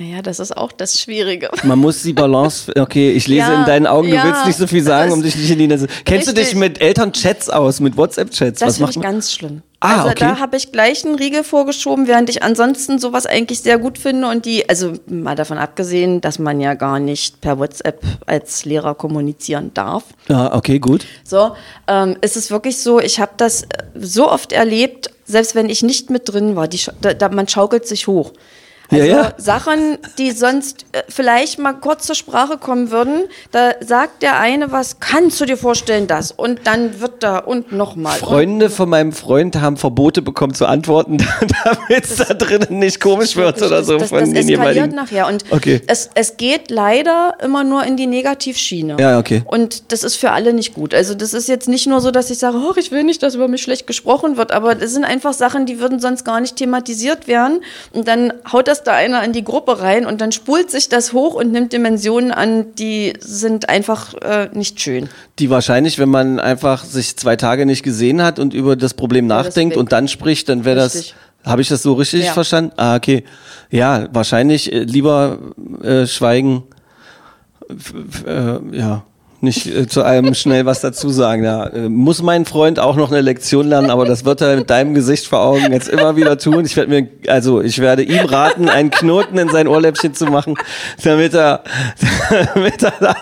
Naja, das ist auch das Schwierige. Man muss die Balance. Okay, ich lese Ja, in deinen Augen, du ja, willst nicht so viel sagen, um dich nicht in die Nase. Kennst du dich Richtig. mit Elternchats aus, mit WhatsApp-Chats? Das finde ich ganz schlimm. Ah, also okay. da habe ich gleich einen Riegel vorgeschoben, während ich ansonsten sowas eigentlich sehr gut finde und die, also mal davon abgesehen, dass man ja gar nicht per WhatsApp als Lehrer kommunizieren darf. Ja, okay, gut. So, ähm, ist es wirklich so, ich habe das so oft erlebt, selbst wenn ich nicht mit drin war, die, da, man schaukelt sich hoch. Ja, Also ja. Sachen, die sonst äh, vielleicht mal kurz zur Sprache kommen würden, da sagt der eine was, kannst du dir vorstellen das? Und dann wird da und nochmal. Freunde von meinem Freund haben Verbote bekommen zu antworten, damit es da drinnen nicht komisch wird oder so das, von das den eskaliert nachher. Und Okay. es, es geht leider immer nur in die Negativschiene. Ja, okay. Und das ist für alle nicht gut. Also das ist jetzt nicht nur so, dass ich sage, oh, ich will nicht, dass über mich schlecht gesprochen wird, aber das sind einfach Sachen, die würden sonst gar nicht thematisiert werden. Und dann haut das da einer in die Gruppe rein und dann spult sich das hoch und nimmt Dimensionen an, die sind einfach äh, nicht schön. Die wahrscheinlich, wenn man einfach sich zwei Tage nicht gesehen hat und über das Problem das nachdenkt weg. und dann spricht, dann wäre das. Habe ich das so richtig Ja. verstanden? Ah, okay. Ja, wahrscheinlich äh, lieber äh, schweigen. F äh, ja, nicht äh, zu allem schnell was dazu sagen. Ja, äh, muss mein Freund auch noch eine Lektion lernen, aber das wird er mit deinem Gesicht vor Augen jetzt immer wieder tun. Ich werde mir, also ich werde ihm raten, einen Knoten in sein Ohrläppchen zu machen, damit er, damit er da,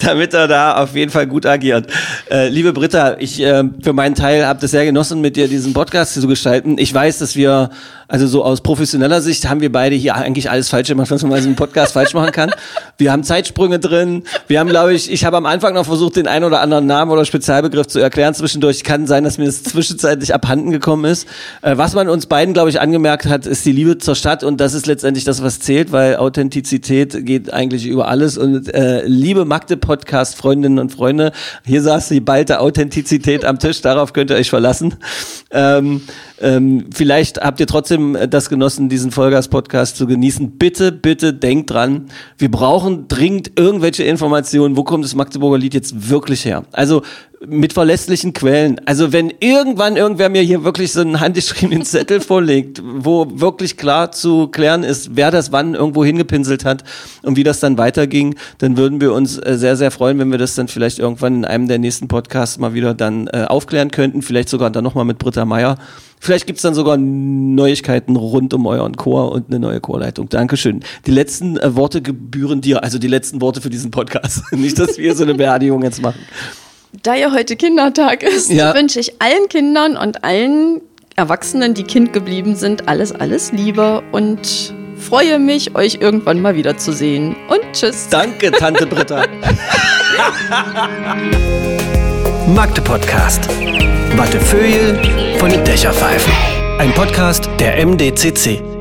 damit er da auf jeden Fall gut agiert. Äh, liebe Britta, ich äh, für meinen Teil habe das sehr genossen, mit dir diesen Podcast zu gestalten. Ich weiß, dass wir, also so aus professioneller Sicht, haben wir beide hier eigentlich alles falsch gemacht, was man so einem Podcast falsch machen kann. Wir haben Zeitsprünge drin. Wir haben, glaube ich, ich habe am Anfang noch versucht, den einen oder anderen Namen oder Spezialbegriff zu erklären. Zwischendurch kann sein, dass mir das zwischenzeitlich abhanden gekommen ist. Äh, was man uns beiden, glaube ich, angemerkt hat, ist die Liebe zur Stadt und das ist letztendlich das, was zählt, weil Authentizität geht eigentlich über alles und äh, liebe Magde-Podcast-Freundinnen und Freunde, hier saß die ballte Authentizität am Tisch, darauf könnt ihr euch verlassen. Ähm, ähm, vielleicht habt ihr trotzdem äh, das genossen, diesen Vollgas-Podcast zu genießen. Bitte, bitte denkt dran, wir brauchen dringend irgendwelche Informationen, wo kommt das Magdeburger Lied jetzt wirklich her? Also mit verlässlichen Quellen. Also wenn irgendwann irgendwer mir hier wirklich so einen handgeschriebenen Zettel vorlegt, wo wirklich klar zu klären ist, wer das wann irgendwo hingepinselt hat und wie das dann weiterging, dann würden wir uns äh, sehr, sehr freuen, wenn wir das dann vielleicht irgendwann in einem der nächsten Podcasts mal wieder dann äh, aufklären könnten. Vielleicht sogar dann nochmal mit Britta Meier. Vielleicht gibt's dann sogar Neuigkeiten rund um euren Chor und eine neue Chorleitung. Dankeschön. Die letzten äh, Worte gebühren dir, also die letzten Worte für diesen Podcast. Nicht, dass wir so eine Beerdigung jetzt machen. Da ja heute Kindertag ist, Ja. wünsche ich allen Kindern und allen Erwachsenen, die Kind geblieben sind, alles, alles Liebe und freue mich, euch irgendwann mal wiederzusehen. Und tschüss. Danke, Tante Britta. Magde Podcast. Wattefeuille von Dächerpfeifen. Ein Podcast der MDCC.